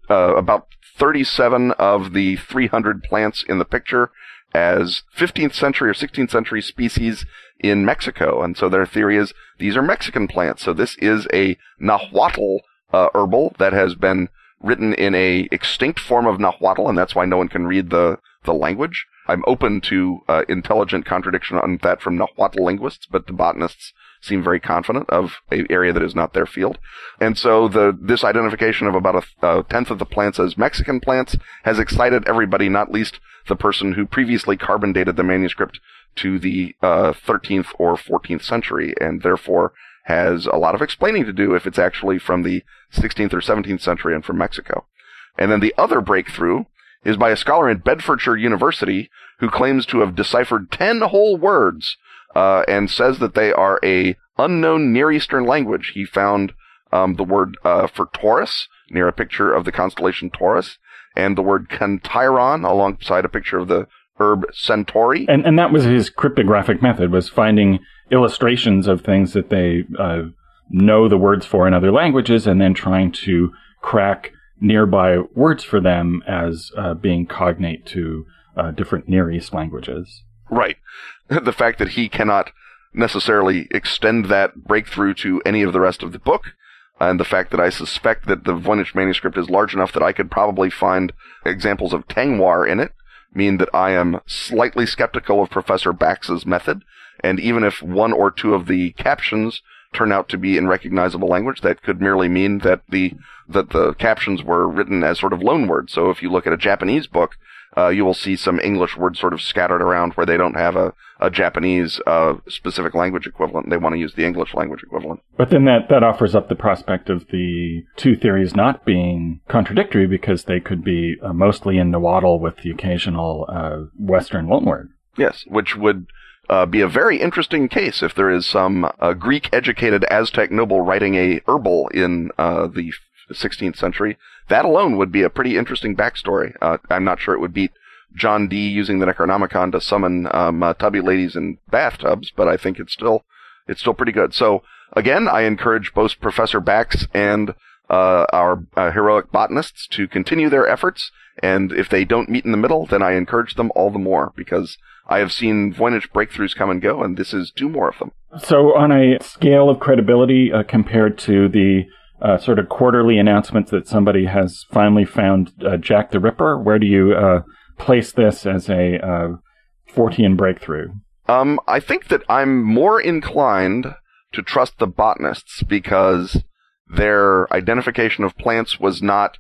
about 37 of the 300 plants in the picture as 15th century or 16th century species in Mexico. And so their theory is these are Mexican plants. So this is a Nahuatl uh, herbal that has been written in a extinct form of Nahuatl, and that's why no one can read the, the language. I'm open to uh, intelligent contradiction on that from Nahuatl linguists, but the botanists seem very confident of a area that is not their field. And so the this identification of about a, a tenth of the plants as Mexican plants has excited everybody, not least the person who previously carbon dated the manuscript to the uh, 13th or 14th century, and therefore has a lot of explaining to do if it's actually from the 16th or 17th century and from Mexico. And then the other breakthrough is by a scholar in Bedfordshire University who claims to have deciphered 10 whole words uh, and says that they are a unknown Near Eastern language. He found um, the word uh, for Taurus near a picture of the constellation Taurus, and the word Canteiron alongside a picture of the herb Centauri. And and that was his cryptographic method was finding illustrations of things that they uh, know the words for in other languages, and then trying to crack nearby words for them as uh, being cognate to uh, different Near East languages. Right. The fact that he cannot necessarily extend that breakthrough to any of the rest of the book, and the fact that I suspect that the Voynich manuscript is large enough that I could probably find examples of Tengwar in it, mean that I am slightly skeptical of Professor Bax's method, and even if one or two of the captions turn out to be in recognizable language, that could merely mean that the that the captions were written as sort of loan words. So if you look at a Japanese book, uh, you will see some English words sort of scattered around where they don't have a, a Japanese uh, specific language equivalent. They want to use the English language equivalent. But then that, that offers up the prospect of the two theories not being contradictory because they could be uh, mostly in Nahuatl with the occasional uh, Western loanword. Yes, which would uh, be a very interesting case if there is some uh, Greek educated Aztec noble writing a herbal in uh, the 16th century. That alone would be a pretty interesting backstory. Uh, I'm not sure it would beat John Dee using the Necronomicon to summon um, uh, tubby ladies in bathtubs, but I think it's still it's still pretty good. So again, I encourage both Professor Bax and uh, our uh, heroic botanists to continue their efforts. And if they don't meet in the middle, then I encourage them all the more because I have seen Voynich breakthroughs come and go, and this is two more of them. So, on a scale of credibility uh, compared to the uh, sort of quarterly announcements that somebody has finally found uh, Jack the Ripper? Where do you uh, place this as a uh, Fortean breakthrough? Um, I think that I'm more inclined to trust the botanists because their identification of plants was not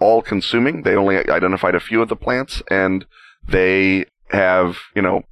all consuming. They only identified a few of the plants and they have, you know,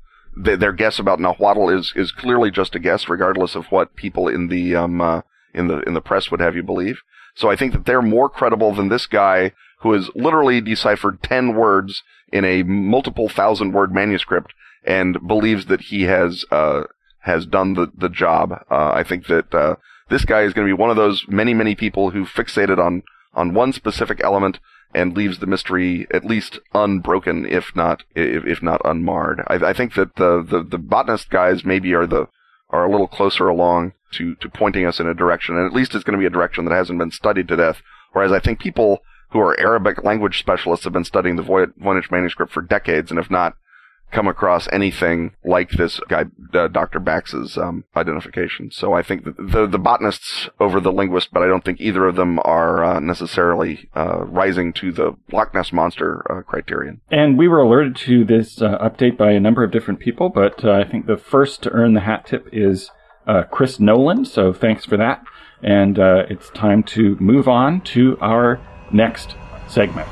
th- their guess about Nahuatl is, is clearly just a guess regardless of what people in the, um, uh, in the in the press would have you believe. So I think that they're more credible than this guy who has literally deciphered 10 words in a multiple thousand word manuscript and believes that he has uh, has done the the job. Uh, I think that uh, this guy is going to be one of those many many people who fixated on on one specific element and leaves the mystery at least unbroken, if not if, if not unmarred. I, I think that the, the the botanist guys maybe are the are a little closer along to, to pointing us in a direction, and at least it's going to be a direction that hasn't been studied to death. Whereas I think people who are Arabic language specialists have been studying the Voynich manuscript for decades, and if not come across anything like this guy, uh, Dr. Bax's um, identification. So I think the the botanists over the linguist, but I don't think either of them are uh, necessarily uh, rising to the Loch Ness monster uh, criterion. And we were alerted to this uh, update by a number of different people, but uh, I think the first to earn the hat tip is Uh, Chris Nolan. So thanks for that. And uh, it's time to move on to our next segment.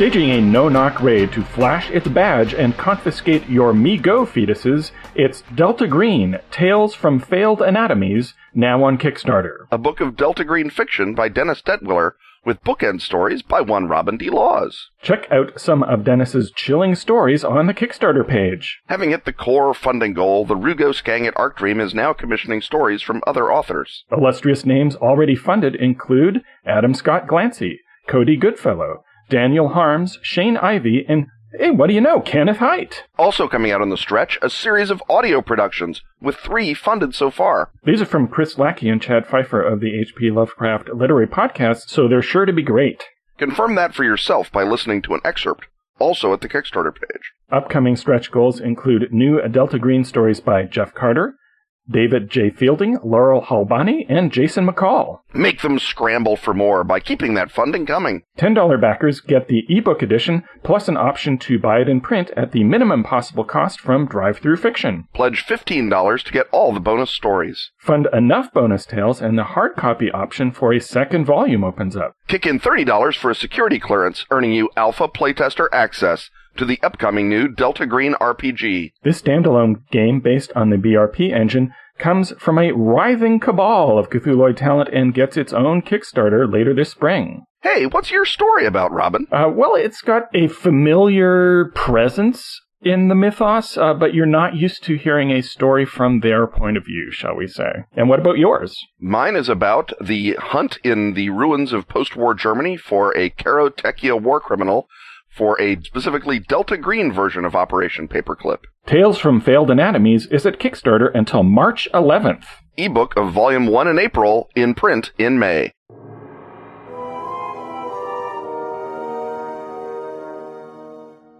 Staging a no-knock raid to flash its badge and confiscate your Mi-Go fetuses, it's Delta Green, Tales from Failed Anatomies, now on Kickstarter. A book of Delta Green fiction by Dennis Detwiller, with bookend stories by one Robin D. Laws. Check out some of Dennis's chilling stories on the Kickstarter page. Having hit the core funding goal, the Rugos gang at Arc Dream is now commissioning stories from other authors. Illustrious names already funded include Adam Scott Glancy, Cody Goodfellow, Daniel Harms, Shane Ivy, and hey, what do you know, Kenneth Hite. Also coming out on the stretch, a series of audio productions, with three funded so far. These are from Chris Lackey and Chad Fifer of the H.P. Lovecraft Literary Podcast, so they're sure to be great. Confirm that for yourself by listening to an excerpt, also at the Kickstarter page. Upcoming stretch goals include new Delta Green stories by Jeff Carter, David J. Fielding, Laurel Halbany, and Jason McCall. Make them scramble for more by keeping that funding coming. $10 backers get the ebook edition, plus an option to buy it in print at the minimum possible cost from Drive-Thru Fiction. Pledge $15 to get all the bonus stories. Fund enough bonus tales, and the hard copy option for a second volume opens up. Kick in $30 for a security clearance, earning you alpha playtester access to the upcoming new Delta Green RPG. This standalone game based on the BRP engine comes from a writhing cabal of Cthulhuid talent and gets its own Kickstarter later this spring. Hey, what's your story about, Robin? Uh, well, it's got a familiar presence in the mythos, uh, but you're not used to hearing a story from their point of view, shall we say. And what about yours? Mine is about the hunt in the ruins of post war Germany for a Karotechia war criminal for a specifically Delta Green version of Operation Paperclip. Tales from Failed Anatomies is at Kickstarter until March 11th. Ebook of Volume 1 in April, in print in May.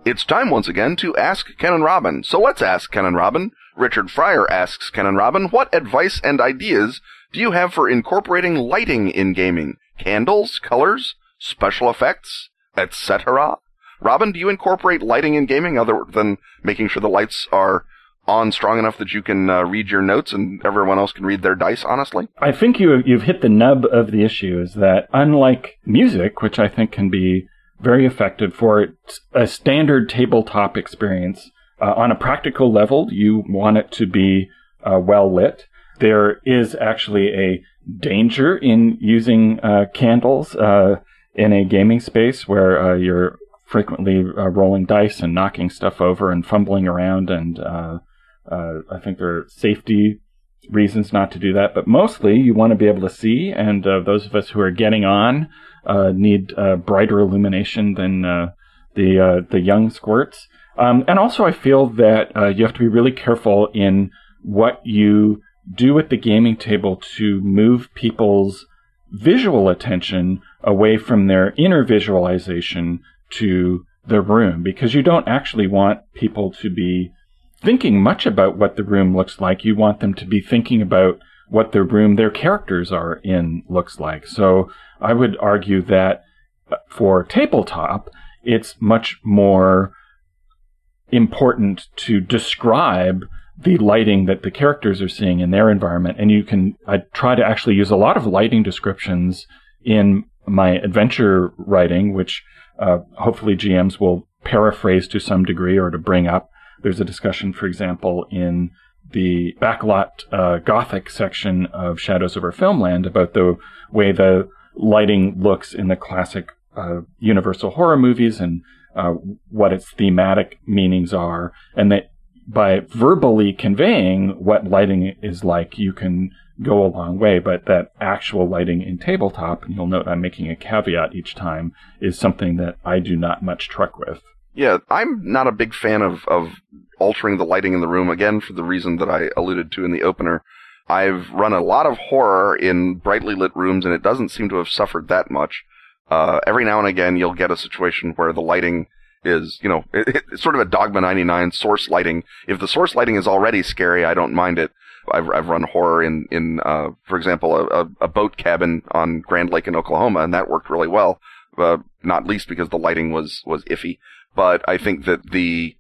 It's time once again to ask Ken and Robin. So let's ask Ken and Robin. Richard Fryer asks Ken and Robin, what advice and ideas do you have for incorporating lighting in gaming? Candles, colors, special effects, etc.? Robin, do you incorporate lighting in gaming other than making sure the lights are on strong enough that you can uh, read your notes and everyone else can read their dice honestly? I think you you've hit the nub of the issue is that unlike music, which I think can be very effective for a standard tabletop experience, uh, on a practical level, you want it to be uh, well lit. There is actually a danger in using uh, candles uh, in a gaming space where uh, you're frequently uh, rolling dice and knocking stuff over and fumbling around. And uh, uh, I think there are safety reasons not to do that. But mostly, you want to be able to see. And uh, those of us who are getting on uh, need brighter illumination than the the young squirts. Um, and also, I feel that you have to be really careful in what you do at the gaming table to move people's visual attention away from their inner visualization to the room because you don't actually want people to be thinking much about what the room looks like. You want them to be thinking about what the room their characters are in looks like. So I would argue that uh, for tabletop, it's much more important to describe the lighting that the characters are seeing in their environment. And you can, I try to actually use a lot of lighting descriptions in my adventure writing, which hopefully GMs will paraphrase to some degree or to bring up. There's a discussion, for example, in the backlot uh, Gothic section of Shadows over Filmland about the way the lighting looks in the classic uh, Universal horror movies and uh, what its thematic meanings are, and that by verbally conveying what lighting is like, you can go a long way. But that actual lighting in tabletop, and you'll note I'm making a caveat each time, is something that I do not much truck with. Yeah, I'm not a big fan of, of altering the lighting in the room, again, for the reason that I alluded to in the opener. I've run a lot of horror in brightly lit rooms, and it doesn't seem to have suffered that much. Uh, every now and again, you'll get a situation where the lighting is, you know, it, it's sort of a Dogma 99 source lighting. If the source lighting is already scary, I don't mind it. I've, I've run horror in, in, uh, for example, a, a, boat cabin on Grand Lake in Oklahoma, and that worked really well. Uh, not least because the lighting was, was iffy. But I think that the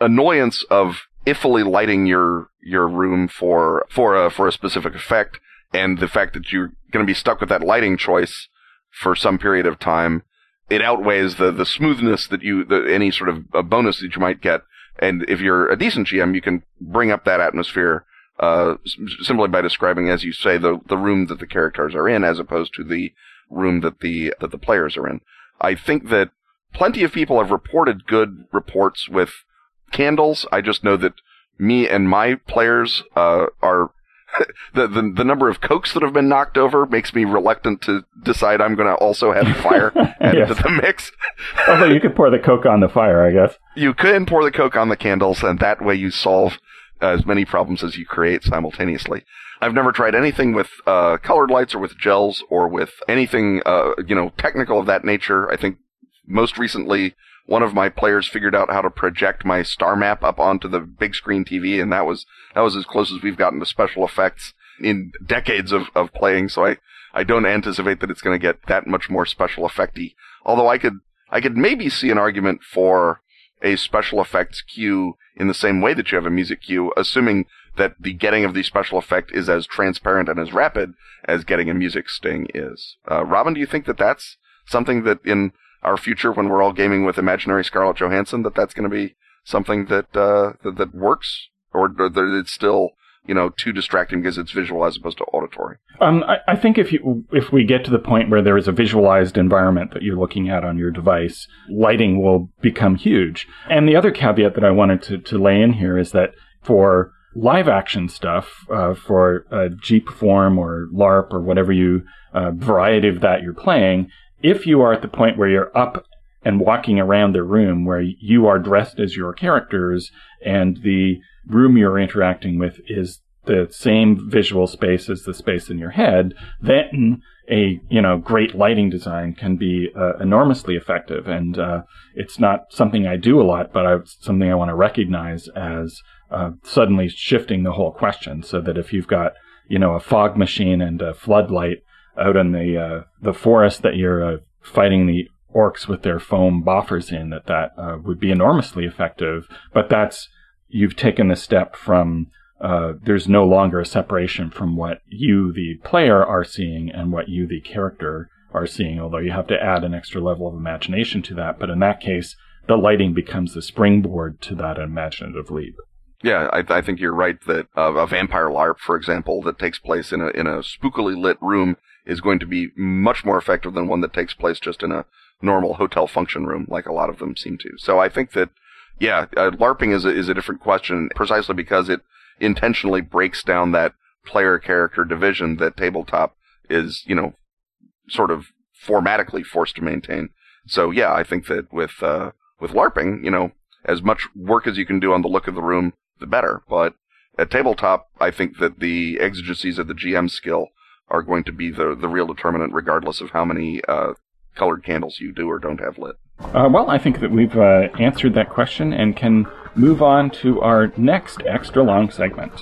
annoyance of iffily lighting your, your room for, for a, for a specific effect and the fact that you're going to be stuck with that lighting choice for some period of time, it outweighs the the smoothness that you the, any sort of a bonus that you might get. And if you're a decent GM, you can bring up that atmosphere uh, simply by describing, as you say, the the room that the characters are in, as opposed to the room that the that the players are in. I think that plenty of people have reported good reports with candles. I just know that me and my players uh, are the, the the number of cokes that have been knocked over makes me reluctant to decide I'm going to also have fire *laughs* added yes. to the mix. Although you could pour the coke on the fire, I guess. You could pour the coke on the candles, and that way you solve as many problems as you create simultaneously. I've never tried anything with uh, colored lights or with gels or with anything uh, you know technical of that nature. I think most recently one of my players figured out how to project my star map up onto the big screen TV, and that was that was as close as we've gotten to special effects in decades of, of playing. So I I don't anticipate that it's going to get that much more special effecty. Although I could I could maybe see an argument for a special effects cue in the same way that you have a music cue, assuming that the getting of the special effect is as transparent and as rapid as getting a music sting is. Uh, Robin, do you think that that's something that in our future when we're all gaming with imaginary Scarlett Johansson that that's going to be something that, uh, that, that works or that it's still you know too distracting because it's visual as opposed to auditory. Um, I, I, think if you if we get to the point where there is a visualized environment that you're looking at on your device, lighting will become huge. And the other caveat that I wanted to, to lay in here is that for live action stuff, uh, for uh, Jeepform or LARP or whatever you uh, variety of that you're playing, if you are at the point where you're up and walking around the room where you are dressed as your characters and the room you're interacting with is the same visual space as the space in your head, then a you know great lighting design can be uh, enormously effective. And uh, it's not something I do a lot, but it's something I want to recognize as uh, suddenly shifting the whole question. So that if you've got you know a fog machine and a floodlight out in the uh, the forest that you're uh, fighting the orcs with their foam boffers in that that uh, would be enormously effective. But that's you've taken the step from uh, there's no longer a separation from what you the player are seeing and what you the character are seeing although you have to add an extra level of imagination to that. But in that case the lighting becomes the springboard to that imaginative leap. Yeah, I, I think you're right that uh, a vampire LARP, for example, that takes place in a in a spookily lit room is going to be much more effective than one that takes place just in a normal hotel function room, like a lot of them seem to. So I think that, yeah, uh, LARPing is a, is a different question precisely because it intentionally breaks down that player character division that tabletop is, you know, sort of formatically forced to maintain. So yeah, I think that with, uh, with LARPing, you know, as much work as you can do on the look of the room, the better. But at tabletop, I think that the exigencies of the GM skill are going to be the, the real determinant, regardless of how many uh, colored candles you do or don't have lit. Uh, well, I think that we've uh, answered that question and can move on to our next extra long segment.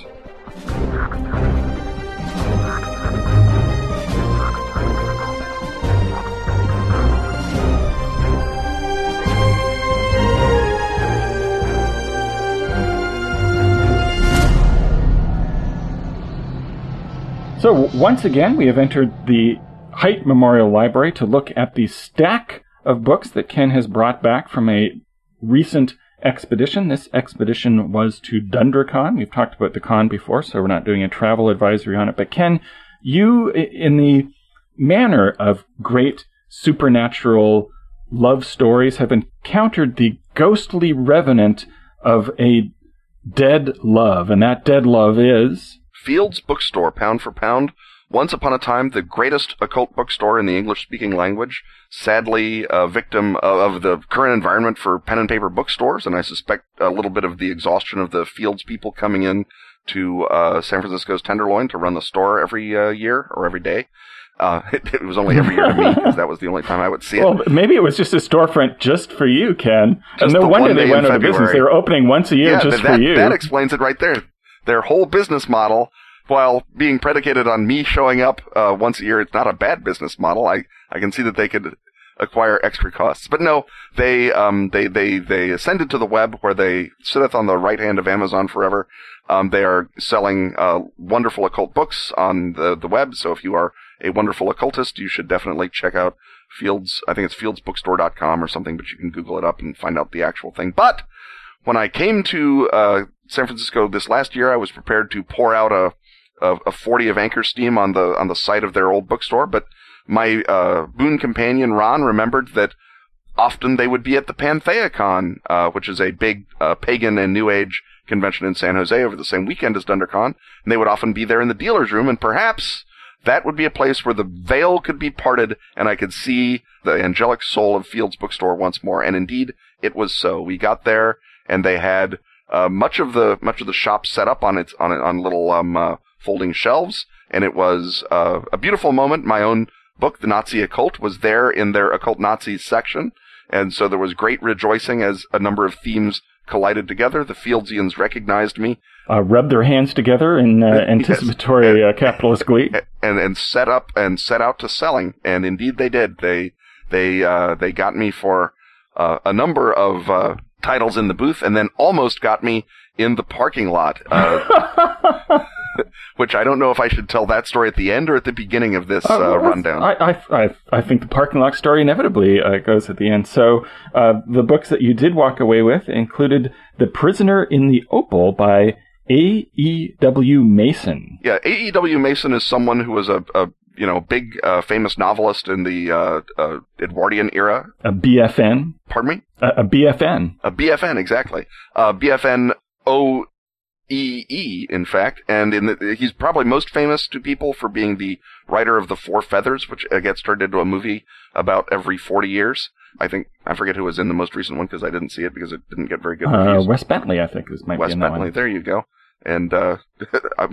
So, once again, we have entered the Haight Memorial Library to look at the stack of books that Ken has brought back from a recent expedition. This expedition was to DundraCon. We've talked about the con before, so we're not doing a travel advisory on it. But Ken, you, in the manner of great supernatural love stories have encountered the ghostly revenant of a dead love, and that dead love is Fields Bookstore, pound for pound. Once upon a time, the greatest occult bookstore in the English speaking language, sadly a victim of the current environment for pen and paper bookstores, and I suspect a little bit of the exhaustion of the Fields people coming in to uh, San Francisco's Tenderloin to run the store every uh, year or every day. Uh, *laughs* it, it, was only every year to me because that was the only time I would see it. Well, maybe it was just a storefront just for you, Ken. Just and no wonder they went out of business. They were opening once a year yeah, just that, for you. That explains it right there. Their whole business model, while being predicated on me showing up uh, once a year, it's not a bad business model. I I can see that they could acquire extra costs. But no, they um they they they ascended to the web where they sitteth on the right hand of Amazon forever. Um, they are selling uh, wonderful occult books on the the web. So if you are a wonderful occultist, you should definitely check out Fields. I think it's fieldsbookstore.com or something, but you can Google it up and find out the actual thing. But when I came to uh, San Francisco this last year, I was prepared to pour out a, a, a 40 of Anchor Steam on the on the site of their old bookstore, but my uh, boon companion Ron remembered that often they would be at the PantheaCon, uh, which is a big uh, pagan and New Age convention in San Jose over the same weekend as DunDraCon, and they would often be there in the dealer's room, and perhaps that would be a place where the veil could be parted and I could see the angelic soul of Fields Bookstore once more. And indeed, it was so. We got there and they had uh, much of the much of the shop set up on its on on little um, uh, folding shelves, and it was uh, a beautiful moment. My own book, The Nazi Occult, was there in their occult Nazis section, and so there was great rejoicing as a number of themes collided together. The Fieldsians recognized me, uh, rubbed their hands together in uh, anticipatory yes. and, uh, capitalist glee, and and set up and set out to selling. And indeed, they did. They they uh, they got me for uh, a number of uh, titles in the booth, and then almost got me in the parking lot. *laughs* which I don't know if I should tell that story at the end or at the beginning of this uh, uh, rundown. I, I, I, I, think the parking lot story inevitably uh, goes at the end. So uh, the books that you did walk away with included The Prisoner in the Opal by A.E.W. Mason. Yeah, A.E.W. Mason is someone who was a, a you know, big uh, famous novelist in the uh, uh, Edwardian era. A BFN. Pardon me. A, a BFN. A BFN, exactly. Uh, BFN O E E, in fact, and in the, he's probably most famous to people for being the writer of The Four Feathers, which uh, gets turned into a movie about every 40 years. I think, I forget who was in the most recent one because I didn't see it because it didn't get very good uh, reviews. Wes Bentley, I think, is might Wes be Bentley, one. there you go. And uh, *laughs*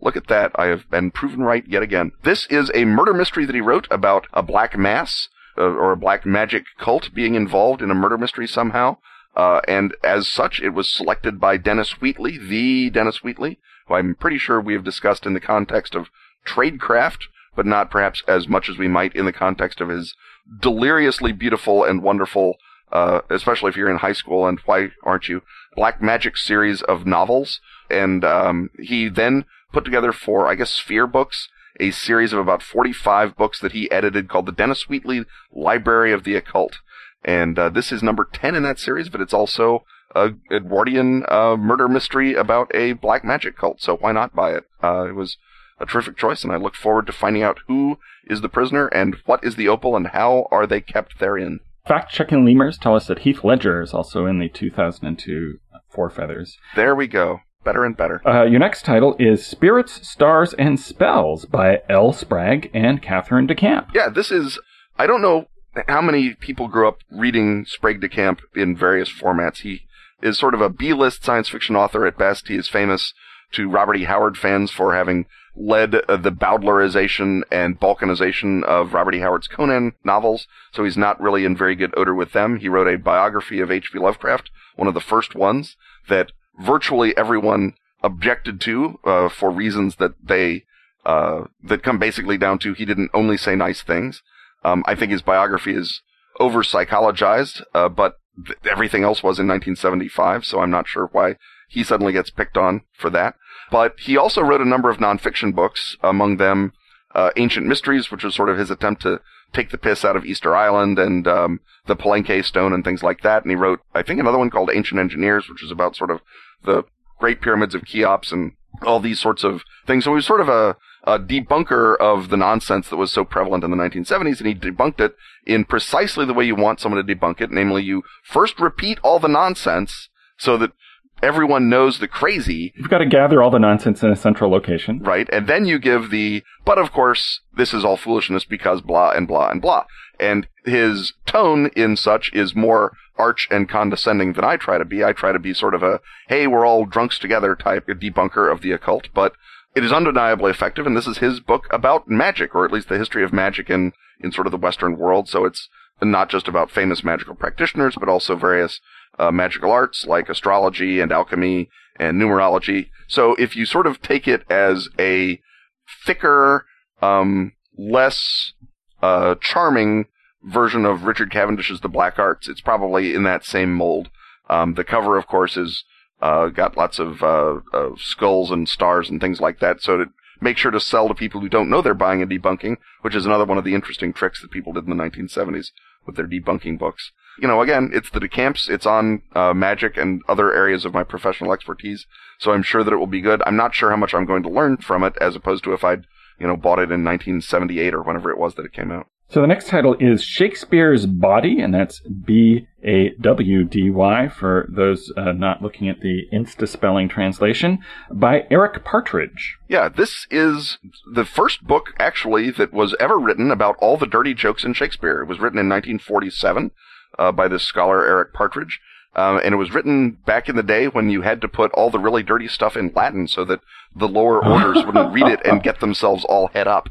look at that. I have been proven right yet again. This is a murder mystery that he wrote about a black mass uh, or a black magic cult being involved in a murder mystery somehow. Uh, and as such, it was selected by Dennis Wheatley, the Dennis Wheatley, who I'm pretty sure we have discussed in the context of tradecraft, but not perhaps as much as we might in the context of his deliriously beautiful and wonderful, uh, especially if you're in high school and why aren't you, Black Magic series of novels. And um, he then put together for, I guess, Sphere Books, a series of about 45 books that he edited called the Dennis Wheatley Library of the Occult. And uh, this is number 10 in that series, but it's also a Edwardian uh, murder mystery about a black magic cult, so why not buy it? Uh, it was a terrific choice, and I look forward to finding out who is the prisoner and what is the opal and how are they kept therein. Fact checking lemurs tell us that Heath Ledger is also in the 2002 Four Feathers. There we go. Better and better. Uh, your next title is Spirits, Stars, and Spells by L. Sprague and Catherine DeCamp. Yeah, this is. I don't know how many people grew up reading Sprague DeCamp in various formats? He is sort of a B-list science fiction author at best. He is famous to Robert E. Howard fans for having led uh, the Bowdlerization and balkanization of Robert E. Howard's Conan novels, so he's not really in very good odor with them. He wrote a biography of H.P. Lovecraft, one of the first ones that virtually everyone objected to uh, for reasons that they uh, that come basically down to he didn't only say nice things. Um, I think his biography is over psychologized, uh, but th- everything else was in 1975, so I'm not sure why he suddenly gets picked on for that. But he also wrote a number of nonfiction books, among them uh, Ancient Mysteries, which was sort of his attempt to take the piss out of Easter Island and um, the Palenque Stone and things like that. And he wrote, I think, another one called Ancient Engineers, which is about sort of the Great Pyramids of Cheops and all these sorts of things. So he was sort of a, a debunker of the nonsense that was so prevalent in the 1970s, and he debunked it in precisely the way you want someone to debunk it, namely you first repeat all the nonsense so that everyone knows the crazy. You've got to gather all the nonsense in a central location. Right. And then you give the, but of course, this is all foolishness because blah and blah and blah. And his tone in such is more arch and condescending than I try to be. I try to be sort of a, hey, we're all drunks together type debunker of the occult, but it is undeniably effective, and this is his book about magic, or at least the history of magic in, in sort of the Western world. So it's not just about famous magical practitioners, but also various uh, magical arts like astrology and alchemy and numerology. So if you sort of take it as a thicker, um, less uh, charming version of Richard Cavendish's The Black Arts, it's probably in that same mold. Um, the cover, of course, is uh, got lots of, uh, of skulls and stars and things like that. So to make sure to sell to people who don't know they're buying a debunking, which is another one of the interesting tricks that people did in the 1970s with their debunking books you know, again, it's the decamps. It's on uh, magic and other areas of my professional expertise. So I'm sure that it will be good. I'm not sure how much I'm going to learn from it, as opposed to if I'd, you know, bought it in 1978 or whenever it was that it came out. So the next title is Shakespeare's Bawdy, and that's B A W D Y for those uh, not looking at the Insta spelling translation by Eric Partridge. Yeah, this is the first book actually that was ever written about all the dirty jokes in Shakespeare. It was written in 1947 uh, by this scholar Eric Partridge. Um, and it was written back in the day when you had to put all the really dirty stuff in Latin so that the lower orders wouldn't read it and get themselves all head up.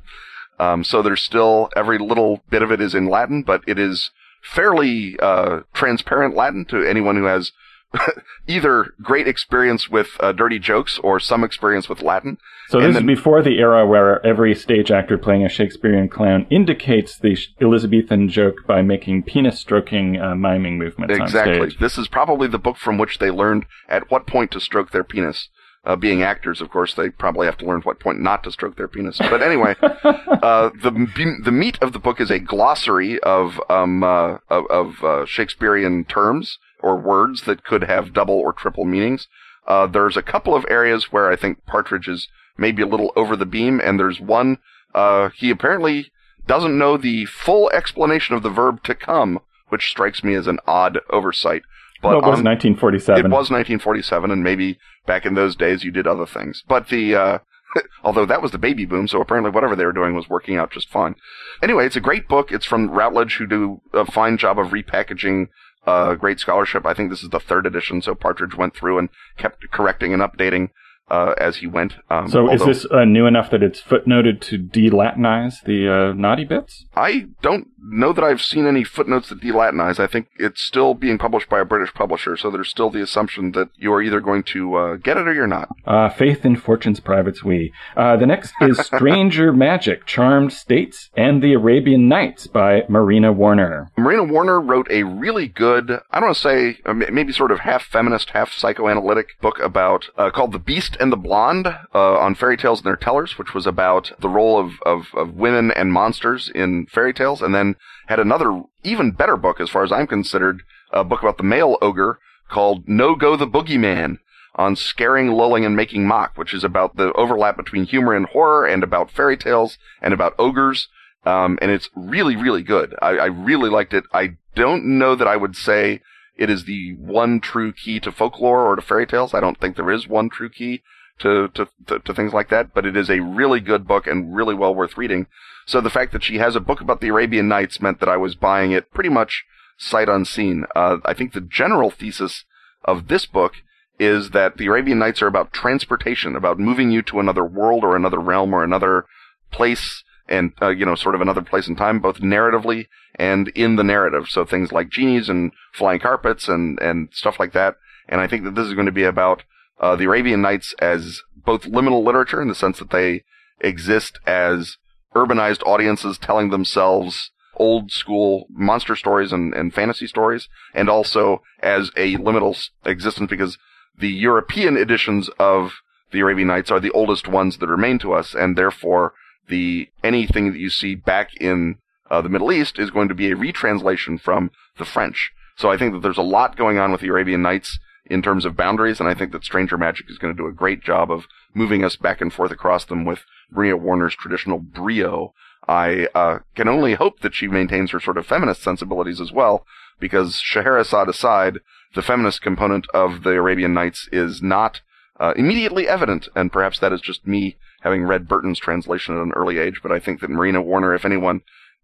Um, so there's still every little bit of it is in Latin, but it is fairly uh, transparent Latin to anyone who has *laughs* either great experience with uh, dirty jokes or some experience with Latin. So this then, is before the era where every stage actor playing a Shakespearean clown indicates the Elizabethan joke by making penis stroking uh, miming movements. Exactly. This is probably the book from which they learned at what point to stroke their penis. Uh, being actors, of course, they probably have to learn what point not to stroke their penis. But anyway, *laughs* uh, the the meat of the book is a glossary of um, uh, of, of uh, Shakespearean terms or words that could have double or triple meanings. Uh, there's a couple of areas where I think Partridge is maybe a little over the beam, and there's one, uh, he apparently doesn't know the full explanation of the verb to come, which strikes me as an odd oversight. But it was on, 1947. It was 1947, and maybe back in those days you did other things. But the, uh, *laughs* although that was the baby boom, so apparently whatever they were doing was working out just fine. Anyway, it's a great book. It's from Routledge, who do a fine job of repackaging uh, great scholarship. I think this is the third edition, so Partridge went through and kept correcting and updating uh, as he went. Um, so although, is this uh, new enough that it's footnoted to de-Latinize the uh, naughty bits? I don't know that I've seen any footnotes that de-Latinize. I think it's still being published by a British publisher, so there's still the assumption that you are either going to uh, get it or you're not. Uh, faith in fortune's privates we. Uh, the next is *laughs* Stranger Magic, Charmed States, and the Arabian Nights by Marina Warner. Marina Warner wrote a really good, I don't want to say, maybe sort of half feminist, half psychoanalytic book about, called The Beast Beast and the Blonde uh, on Fairy Tales and Their Tellers, which was about the role of, of, of women and monsters in fairy tales, and then had another even better book, as far as I'm considered, a book about the male ogre called No Go the Bogeyman on scaring, lulling, and making mock, which is about the overlap between humor and horror and about fairy tales and about ogres. Um, and it's really, really good. I, I really liked it. I don't know that I would say it is the one true key to folklore or to fairy tales. I don't think there is one true key to, to, to, to, things like that, but it is a really good book and really well worth reading. So the fact that she has a book about the Arabian Nights meant that I was buying it pretty much sight unseen. Uh, I think the general thesis of this book is that the Arabian Nights are about transportation, about moving you to another world or another realm or another place and uh, you know sort of another place in time both narratively and in the narrative. So things like genies and flying carpets and and stuff like that. And i think that this is going to be about uh, the arabian nights as both liminal literature in the sense that they exist as urbanized audiences telling themselves old school monster stories and, and fantasy stories and also as a liminal existence because the european editions of the arabian nights are the oldest ones that remain to us and therefore the anything that you see back in uh, the Middle East is going to be a retranslation from the French. So I think that there's a lot going on with the Arabian Nights in terms of boundaries, and I think that Stranger Magic is going to do a great job of moving us back and forth across them with Marina Warner's traditional brio. I uh, can only hope that she maintains her sort of feminist sensibilities as well, because Scheherazade aside, the feminist component of the Arabian Nights is not uh, immediately evident, and perhaps that is just me having read Burton's translation at an early age. But I think that Marina Warner, if anyone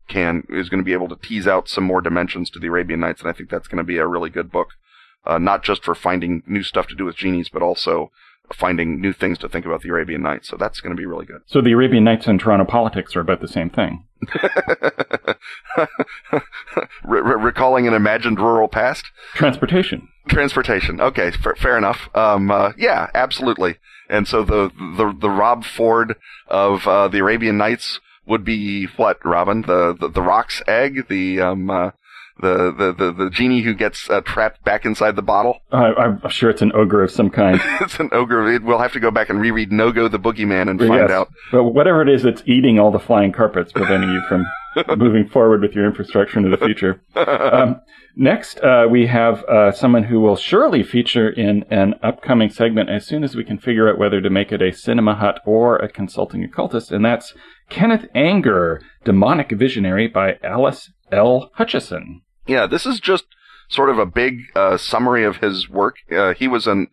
can, is going to be able to tease out some more dimensions to the Arabian Nights, and I think that's going to be a really good book, uh, not just for finding new stuff to do with genies, but also finding new things to think about the Arabian Nights. So that's going to be really good. So the Arabian Nights and Toronto politics are about the same thing. *laughs* Re- recalling an imagined rural past. Transportation. Transportation. Okay, f- fair enough. Um, uh, yeah, absolutely. And so the the the Rob Ford of uh, the Arabian Nights would be what, Robin? The the, the roc's egg, the um, uh, the, the, the, the genie who gets uh, trapped back inside the bottle. I'm sure it's an ogre of some kind. *laughs* it's an ogre. We'll have to go back and reread Nogo the Bogeyman and find yes. out. But whatever it is, it's eating all the flying carpets, preventing you from *laughs* moving forward with your infrastructure into the future. Um, *laughs* next, uh, we have uh, someone who will surely feature in an upcoming segment as soon as we can figure out whether to make it a cinema hut or a consulting occultist, and that's Kenneth Anger, Demonic Visionary by Alice L. Hutchison. Yeah, this is just sort of a big uh, summary of his work. Uh, he was an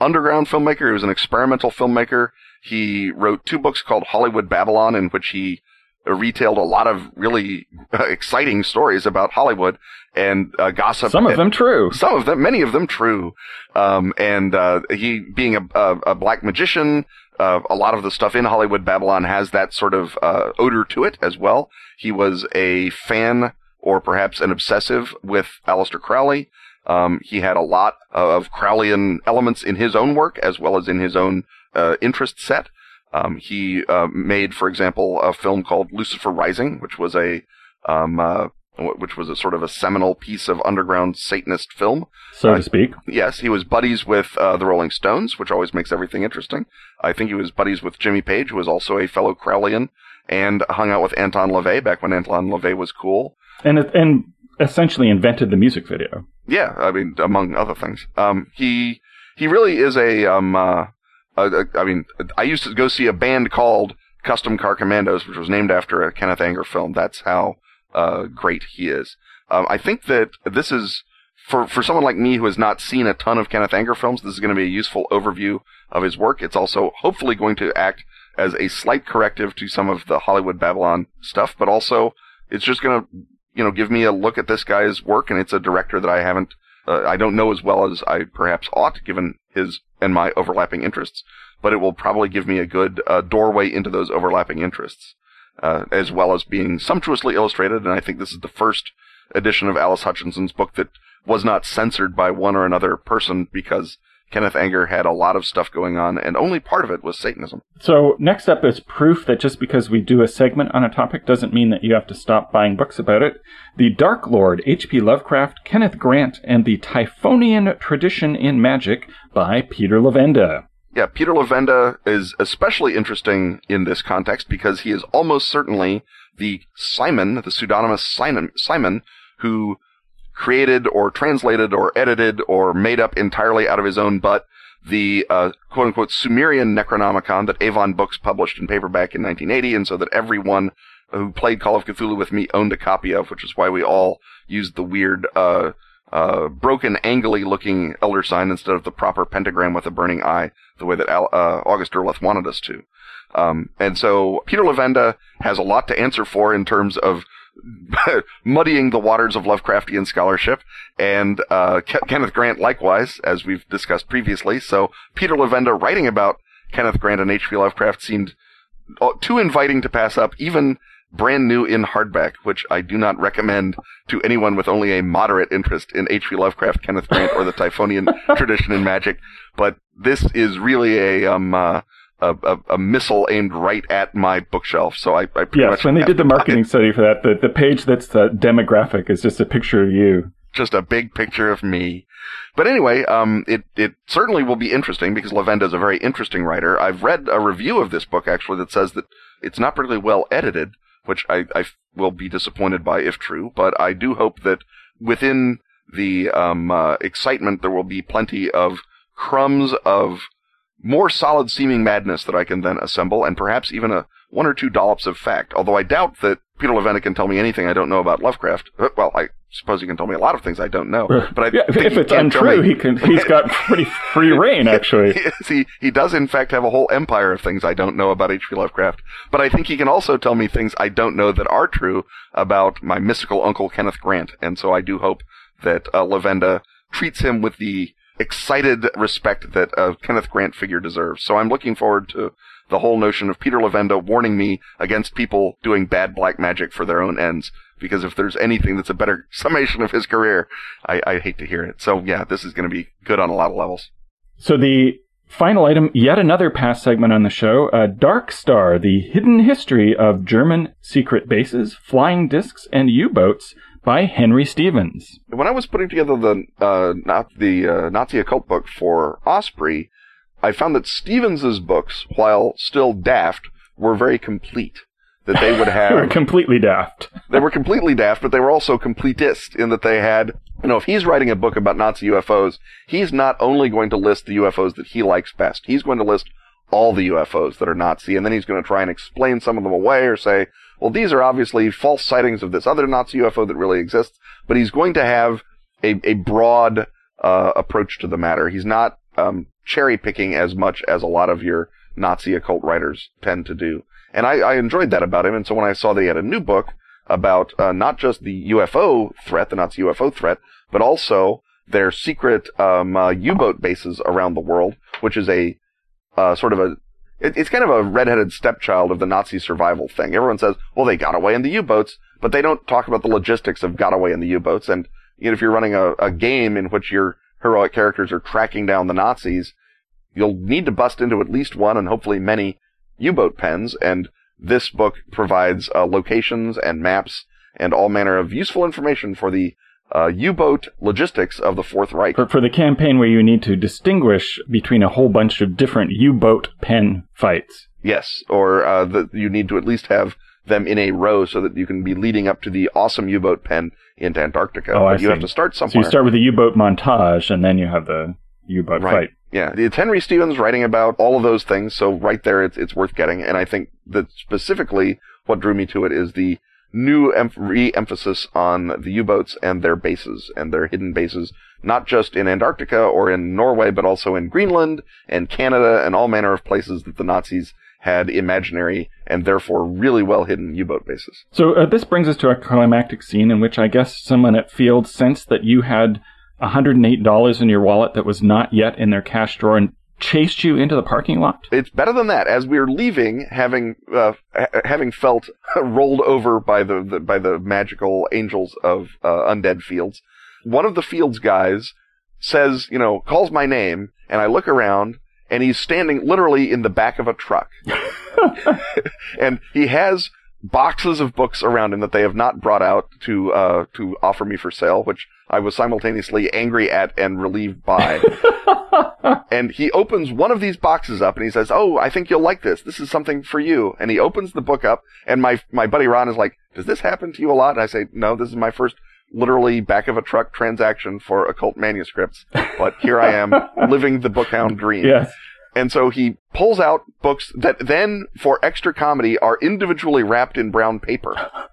underground filmmaker. He was an experimental filmmaker. He wrote two books called Hollywood Babylon, in which he retailed a lot of really uh, exciting stories about Hollywood and uh, gossip. Some of them true. Some of them, many of them true. Um, and uh, he, being a, a, a black magician, uh, a lot of the stuff in Hollywood Babylon has that sort of uh, odor to it as well. He was a fan or perhaps an obsessive with Aleister Crowley. Um, he had a lot of Crowleyan elements in his own work as well as in his own uh, interest set. Um, he uh, made, for example, a film called Lucifer Rising, which was a um, uh, which was a sort of a seminal piece of underground Satanist film, so to uh, speak. Yes, he was buddies with uh, the Rolling Stones, which always makes everything interesting. I think he was buddies with Jimmy Page, who was also a fellow Crowleyan, and hung out with Anton LaVey back when Anton LaVey was cool and and essentially invented the music video. Yeah, I mean, among other things, um, he he really is a um, uh, a, a, I mean, I used to go see a band called Kustom Kar Kommandos, which was named after a Kenneth Anger film. That's how uh, great he is. Um, I think that this is for for someone like me who has not seen a ton of Kenneth Anger films. This is going to be a useful overview of his work. It's also hopefully going to act as a slight corrective to some of the Hollywood Babylon stuff, but also it's just going to you know, give me a look at this guy's work, and it's a director that I haven't, uh, I don't know as well as I perhaps ought, given his and my overlapping interests. But it will probably give me a good uh, doorway into those overlapping interests, uh, as well as being sumptuously illustrated. And I think this is the first edition of Alice Hutchison's book that was not censored by one or another person because Kenneth Anger had a lot of stuff going on, and only part of it was Satanism. So, next up is proof that just because we do a segment on a topic doesn't mean that you have to stop buying books about it. The Dark Lord, H.P. Lovecraft, Kenneth Grant, and the Typhonian Tradition in Magic by Peter Levenda. Yeah, Peter Levenda is especially interesting in this context because he is almost certainly the Simon, the pseudonymous Simon, Simon who created or translated or edited or made up entirely out of his own butt the uh, quote unquote Sumerian Necronomicon that Avon Books published in paperback in 1980, and so that everyone who played Call of Cthulhu with me owned a copy of, which is why we all used the weird, uh, uh, broken, angly looking elder sign instead of the proper pentagram with a burning eye, the way that Al- uh, August Derleth wanted us to. Um, and so Peter Levenda has a lot to answer for in terms of *laughs* muddying the waters of Lovecraftian scholarship, and uh, Ke- Kenneth Grant likewise, as we've discussed previously. So Peter Levenda writing about Kenneth Grant and H.P. Lovecraft seemed uh, too inviting to pass up, even brand new in hardback, which I do not recommend to anyone with only a moderate interest in H.P. Lovecraft, Kenneth Grant, or the Typhonian *laughs* tradition in magic. But this is really a um, uh, a, a, a, missile aimed right at my bookshelf. So I, I yes, when they did the marketing study for that, the, the page that's the demographic is just a picture of you. Just a big picture of me. But anyway, um, it, it certainly will be interesting because Levenda is a very interesting writer. I've read a review of this book actually that says that it's not particularly well edited, which I, I will be disappointed by if true, but I do hope that within the um, uh, excitement, there will be plenty of crumbs of more solid seeming madness that I can then assemble, and perhaps even a one or two dollops of fact. Although I doubt that Peter Levenda can tell me anything I don't know about Lovecraft. Uh, well, I suppose he can tell me a lot of things I don't know. But I yeah, if it's untrue, he can. He's got pretty free *laughs* reign, actually. *laughs* he he does in fact have a whole empire of things I don't know about H.P. Lovecraft. But I think he can also tell me things I don't know that are true about my mystical uncle Kenneth Grant. And so I do hope that uh, Levenda treats him with the excited respect that a Kenneth Grant figure deserves. So I'm looking forward to the whole notion of Peter Levenda warning me against people doing bad black magic for their own ends. Because if there's anything that's a better *laughs* summation of his career, I, I hate to hear it. So yeah, this is going to be good on a lot of levels. So the final item, yet another past segment on the show, uh, Dark Star, the hidden history of German secret bases, flying discs, and U-boats by Henry Stevens. When I was putting together the uh, not the uh, Nazi occult book for Osprey, I found that Stevens's books, while still daft, were very complete. That they would *laughs* have they were completely daft. *laughs* they were completely daft, but they were also completist in that they had you know, if he's writing a book about Nazi UFOs, he's not only going to list the UFOs that he likes best, he's going to list all the UFOs that are Nazi, and then he's going to try and explain some of them away or say, well, these are obviously false sightings of this other Nazi UFO that really exists, but he's going to have a, a broad uh, approach to the matter. He's not um, cherry picking as much as a lot of your Nazi occult writers tend to do. And I, I enjoyed that about him. And so when I saw that he had a new book about uh, not just the UFO threat, the Nazi UFO threat, but also their secret um, uh, U-boat bases around the world, which is a uh, sort of a it, it's kind of a redheaded stepchild of the Nazi survival thing. Everyone says, well, they got away in the U-boats, but they don't talk about the logistics of got away in the U-boats. And you know, if you're running a, a game in which your heroic characters are tracking down the Nazis, you'll need to bust into at least one and hopefully many U-boat pens. And this book provides uh, locations and maps and all manner of useful information for the uh, U-boat logistics of the Fourth Reich. For, for, the campaign where you need to distinguish between a whole bunch of different U-boat pen fights. Yes, or uh, the, you need to at least have them in a row so that you can be leading up to the awesome U-boat pen into Antarctica. Oh, I but you see. have to start somewhere. So you start with the U-boat montage, and then you have the U-boat right. fight. Yeah, it's Henry Stevens writing about all of those things, so right there it's, it's worth getting. And I think that specifically what drew me to it is the new em- re-emphasis on the U-boats and their bases and their hidden bases, not just in Antarctica or in Norway, but also in Greenland and Canada and all manner of places that the Nazis had imaginary and therefore really well hidden U-boat bases. So uh, this brings us to a climactic scene in which I guess someone at Field sensed that you had $108 in your wallet that was not yet in their cash drawer and chased you into the parking lot? It's better than that. As we were leaving, having uh, ha- having felt *laughs* rolled over by the, the, by the magical angels of uh, undead fields, one of the fields guys says, you know, calls my name, and I look around, and he's standing literally in the back of a truck, *laughs* and he has boxes of books around him that they have not brought out to uh, to offer me for sale, which I was simultaneously angry at and relieved by. *laughs* and he opens one of these boxes up and he says, "Oh, I think you'll like this. This is something for you." And he opens the book up, and my my buddy Ron is like, "Does this happen to you a lot?" And I say, "No, this is my first Literally back of a truck transaction for occult manuscripts, but here I am *laughs* living the bookhound dream. Yes. And so he pulls out books that then, for extra comedy, are individually wrapped in brown paper. *laughs*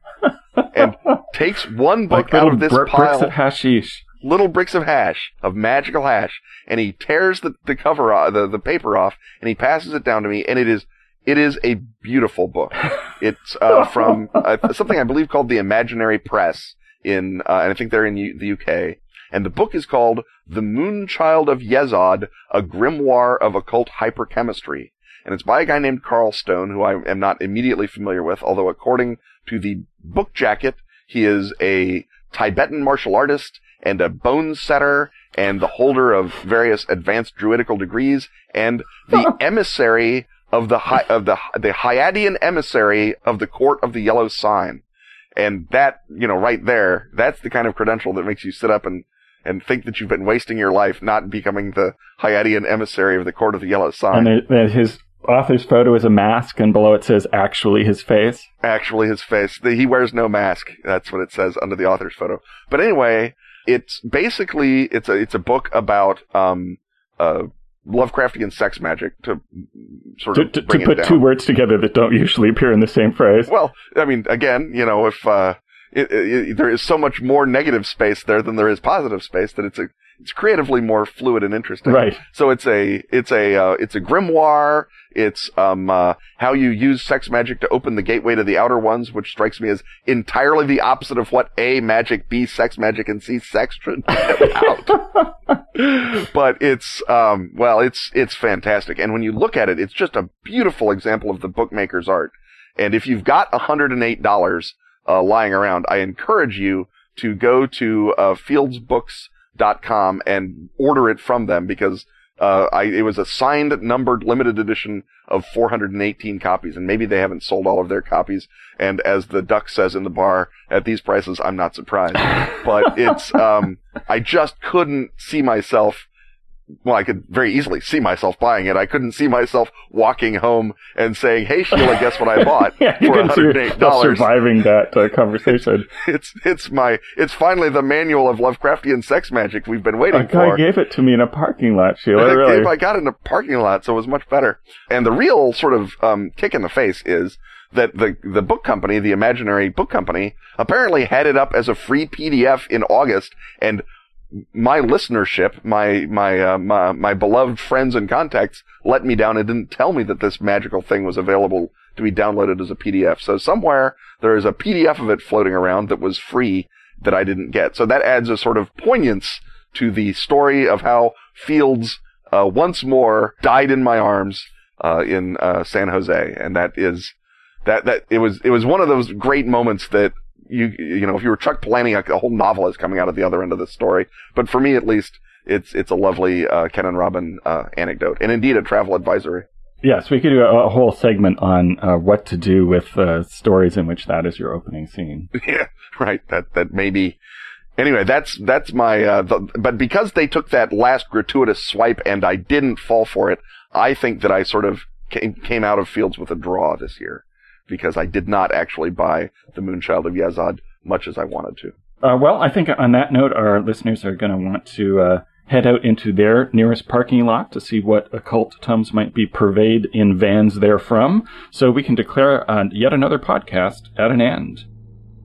and *laughs* takes one book Like out of this br- pile, bricks of hashish. little bricks of hash, of magical hash, and he tears the, the cover off, the, the paper off, and he passes it down to me, and it is, it is a beautiful book. *laughs* It's, uh, from, uh, something I believe called the Imaginary Press in, uh, and I think they're in U- the UK. And the book is called The Moonchild of Yesod, a grimoire of occult hyperchemistry. And it's by a guy named Carl Stone, who I am not immediately familiar with, although according to the book jacket, he is a Tibetan martial artist and a bone setter and the holder of various advanced druidical degrees and the *laughs* emissary of the Hy- of the the Hyadian emissary of the court of the yellow sign. And that, you know, right there, that's the kind of credential that makes you sit up and and think that you've been wasting your life not becoming the Hyadian emissary of the court of the yellow sign. And there, there, his author's photo is a mask, and below it says actually his face. actually his face. The, he wears no mask. That's what it says under the author's photo. But anyway, It's basically it's a it's a book about um uh Lovecraftian sex magic to sort of to, to, to put two words together that don't usually appear in the same phrase. Well, I mean, again, you know, if uh, it, it, there is so much more negative space there than there is positive space that it's a it's creatively more fluid and interesting. Right. So it's a it's a uh, it's a grimoire. It's um uh, how you use sex magic to open the gateway to the outer ones, which strikes me as entirely the opposite of what A magic, B sex magic, and C sex should be about. *laughs* but it's um well, it's it's fantastic, and when you look at it, it's just a beautiful example of the bookmaker's art. And if you've got hundred and eight dollars uh, lying around, I encourage you to go to uh, fieldsbooks.com and order it from them because uh, I, it was a signed, numbered, limited edition of 418 copies, and maybe they haven't sold all of their copies. And as the duck says in the bar, at these prices, I'm not surprised. *laughs* but it's, um, I just couldn't see myself well, I could very easily see myself buying it. I couldn't see myself walking home and saying, "Hey, Sheila, guess what I *laughs* bought yeah, for one hundred eight dollars." Surviving that uh, conversation. *laughs* it's it's my it's finally the manual of Lovecraftian sex magic we've been waiting a guy for. gave it to me in a parking lot, Sheila. *laughs* Really. I got it in a parking lot, so it was much better. And the real sort of um, kick in the face is that the the book company, the imaginary book company, apparently had it up as a free PDF in August and my listenership, my my, uh, my my beloved friends and contacts let me down and didn't tell me that this magical thing was available to be downloaded as a PDF. So somewhere there is a PDF of it floating around that was free that I didn't get. So that adds a sort of poignance to the story of how Fields uh, once more died in my arms uh, in uh, San Jose, and that is that that it was it was one of those great moments that you you know if you were Chuck Palahniuk, a, whole novel is coming out at the other end of this story. But for me, at least, it's it's a lovely uh, Ken and Robin uh, anecdote, and indeed a travel advisory. Yes, we could do a, a whole segment on uh, what to do with uh, stories in which that is your opening scene. *laughs* Yeah, right. That that maybe. Anyway, that's that's my. Uh, the, but because they took that last gratuitous swipe and I didn't fall for it, I think that I sort of came came out of Fields with a draw this year because I did not actually buy The Moonchild of Yesod much as I wanted to. Uh, well, I think on that note, our listeners are going to want to uh, head out into their nearest parking lot to see what occult tums might be purveyed in vans therefrom, so we can declare uh, yet another podcast at an end.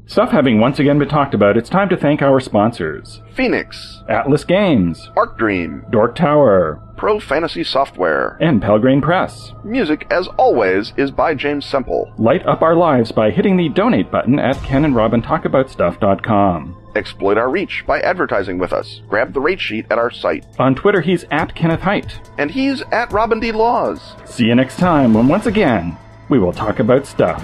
Stuff having once again been talked about, it's time to thank our sponsors Fenix, Atlas Games, Arc Dream, Dork Tower, Pro Fantasy Software, and Pelgrane Press. Music, as always, is by James Semple. Light up our lives by hitting the donate button at kenandrobintalkaboutstuff.com. Exploit our reach by advertising with us. Grab the rate sheet at our site. On Twitter, he's at Kenneth Hite. And he's at Robin D. Laws. See you next time when once again we will talk about stuff.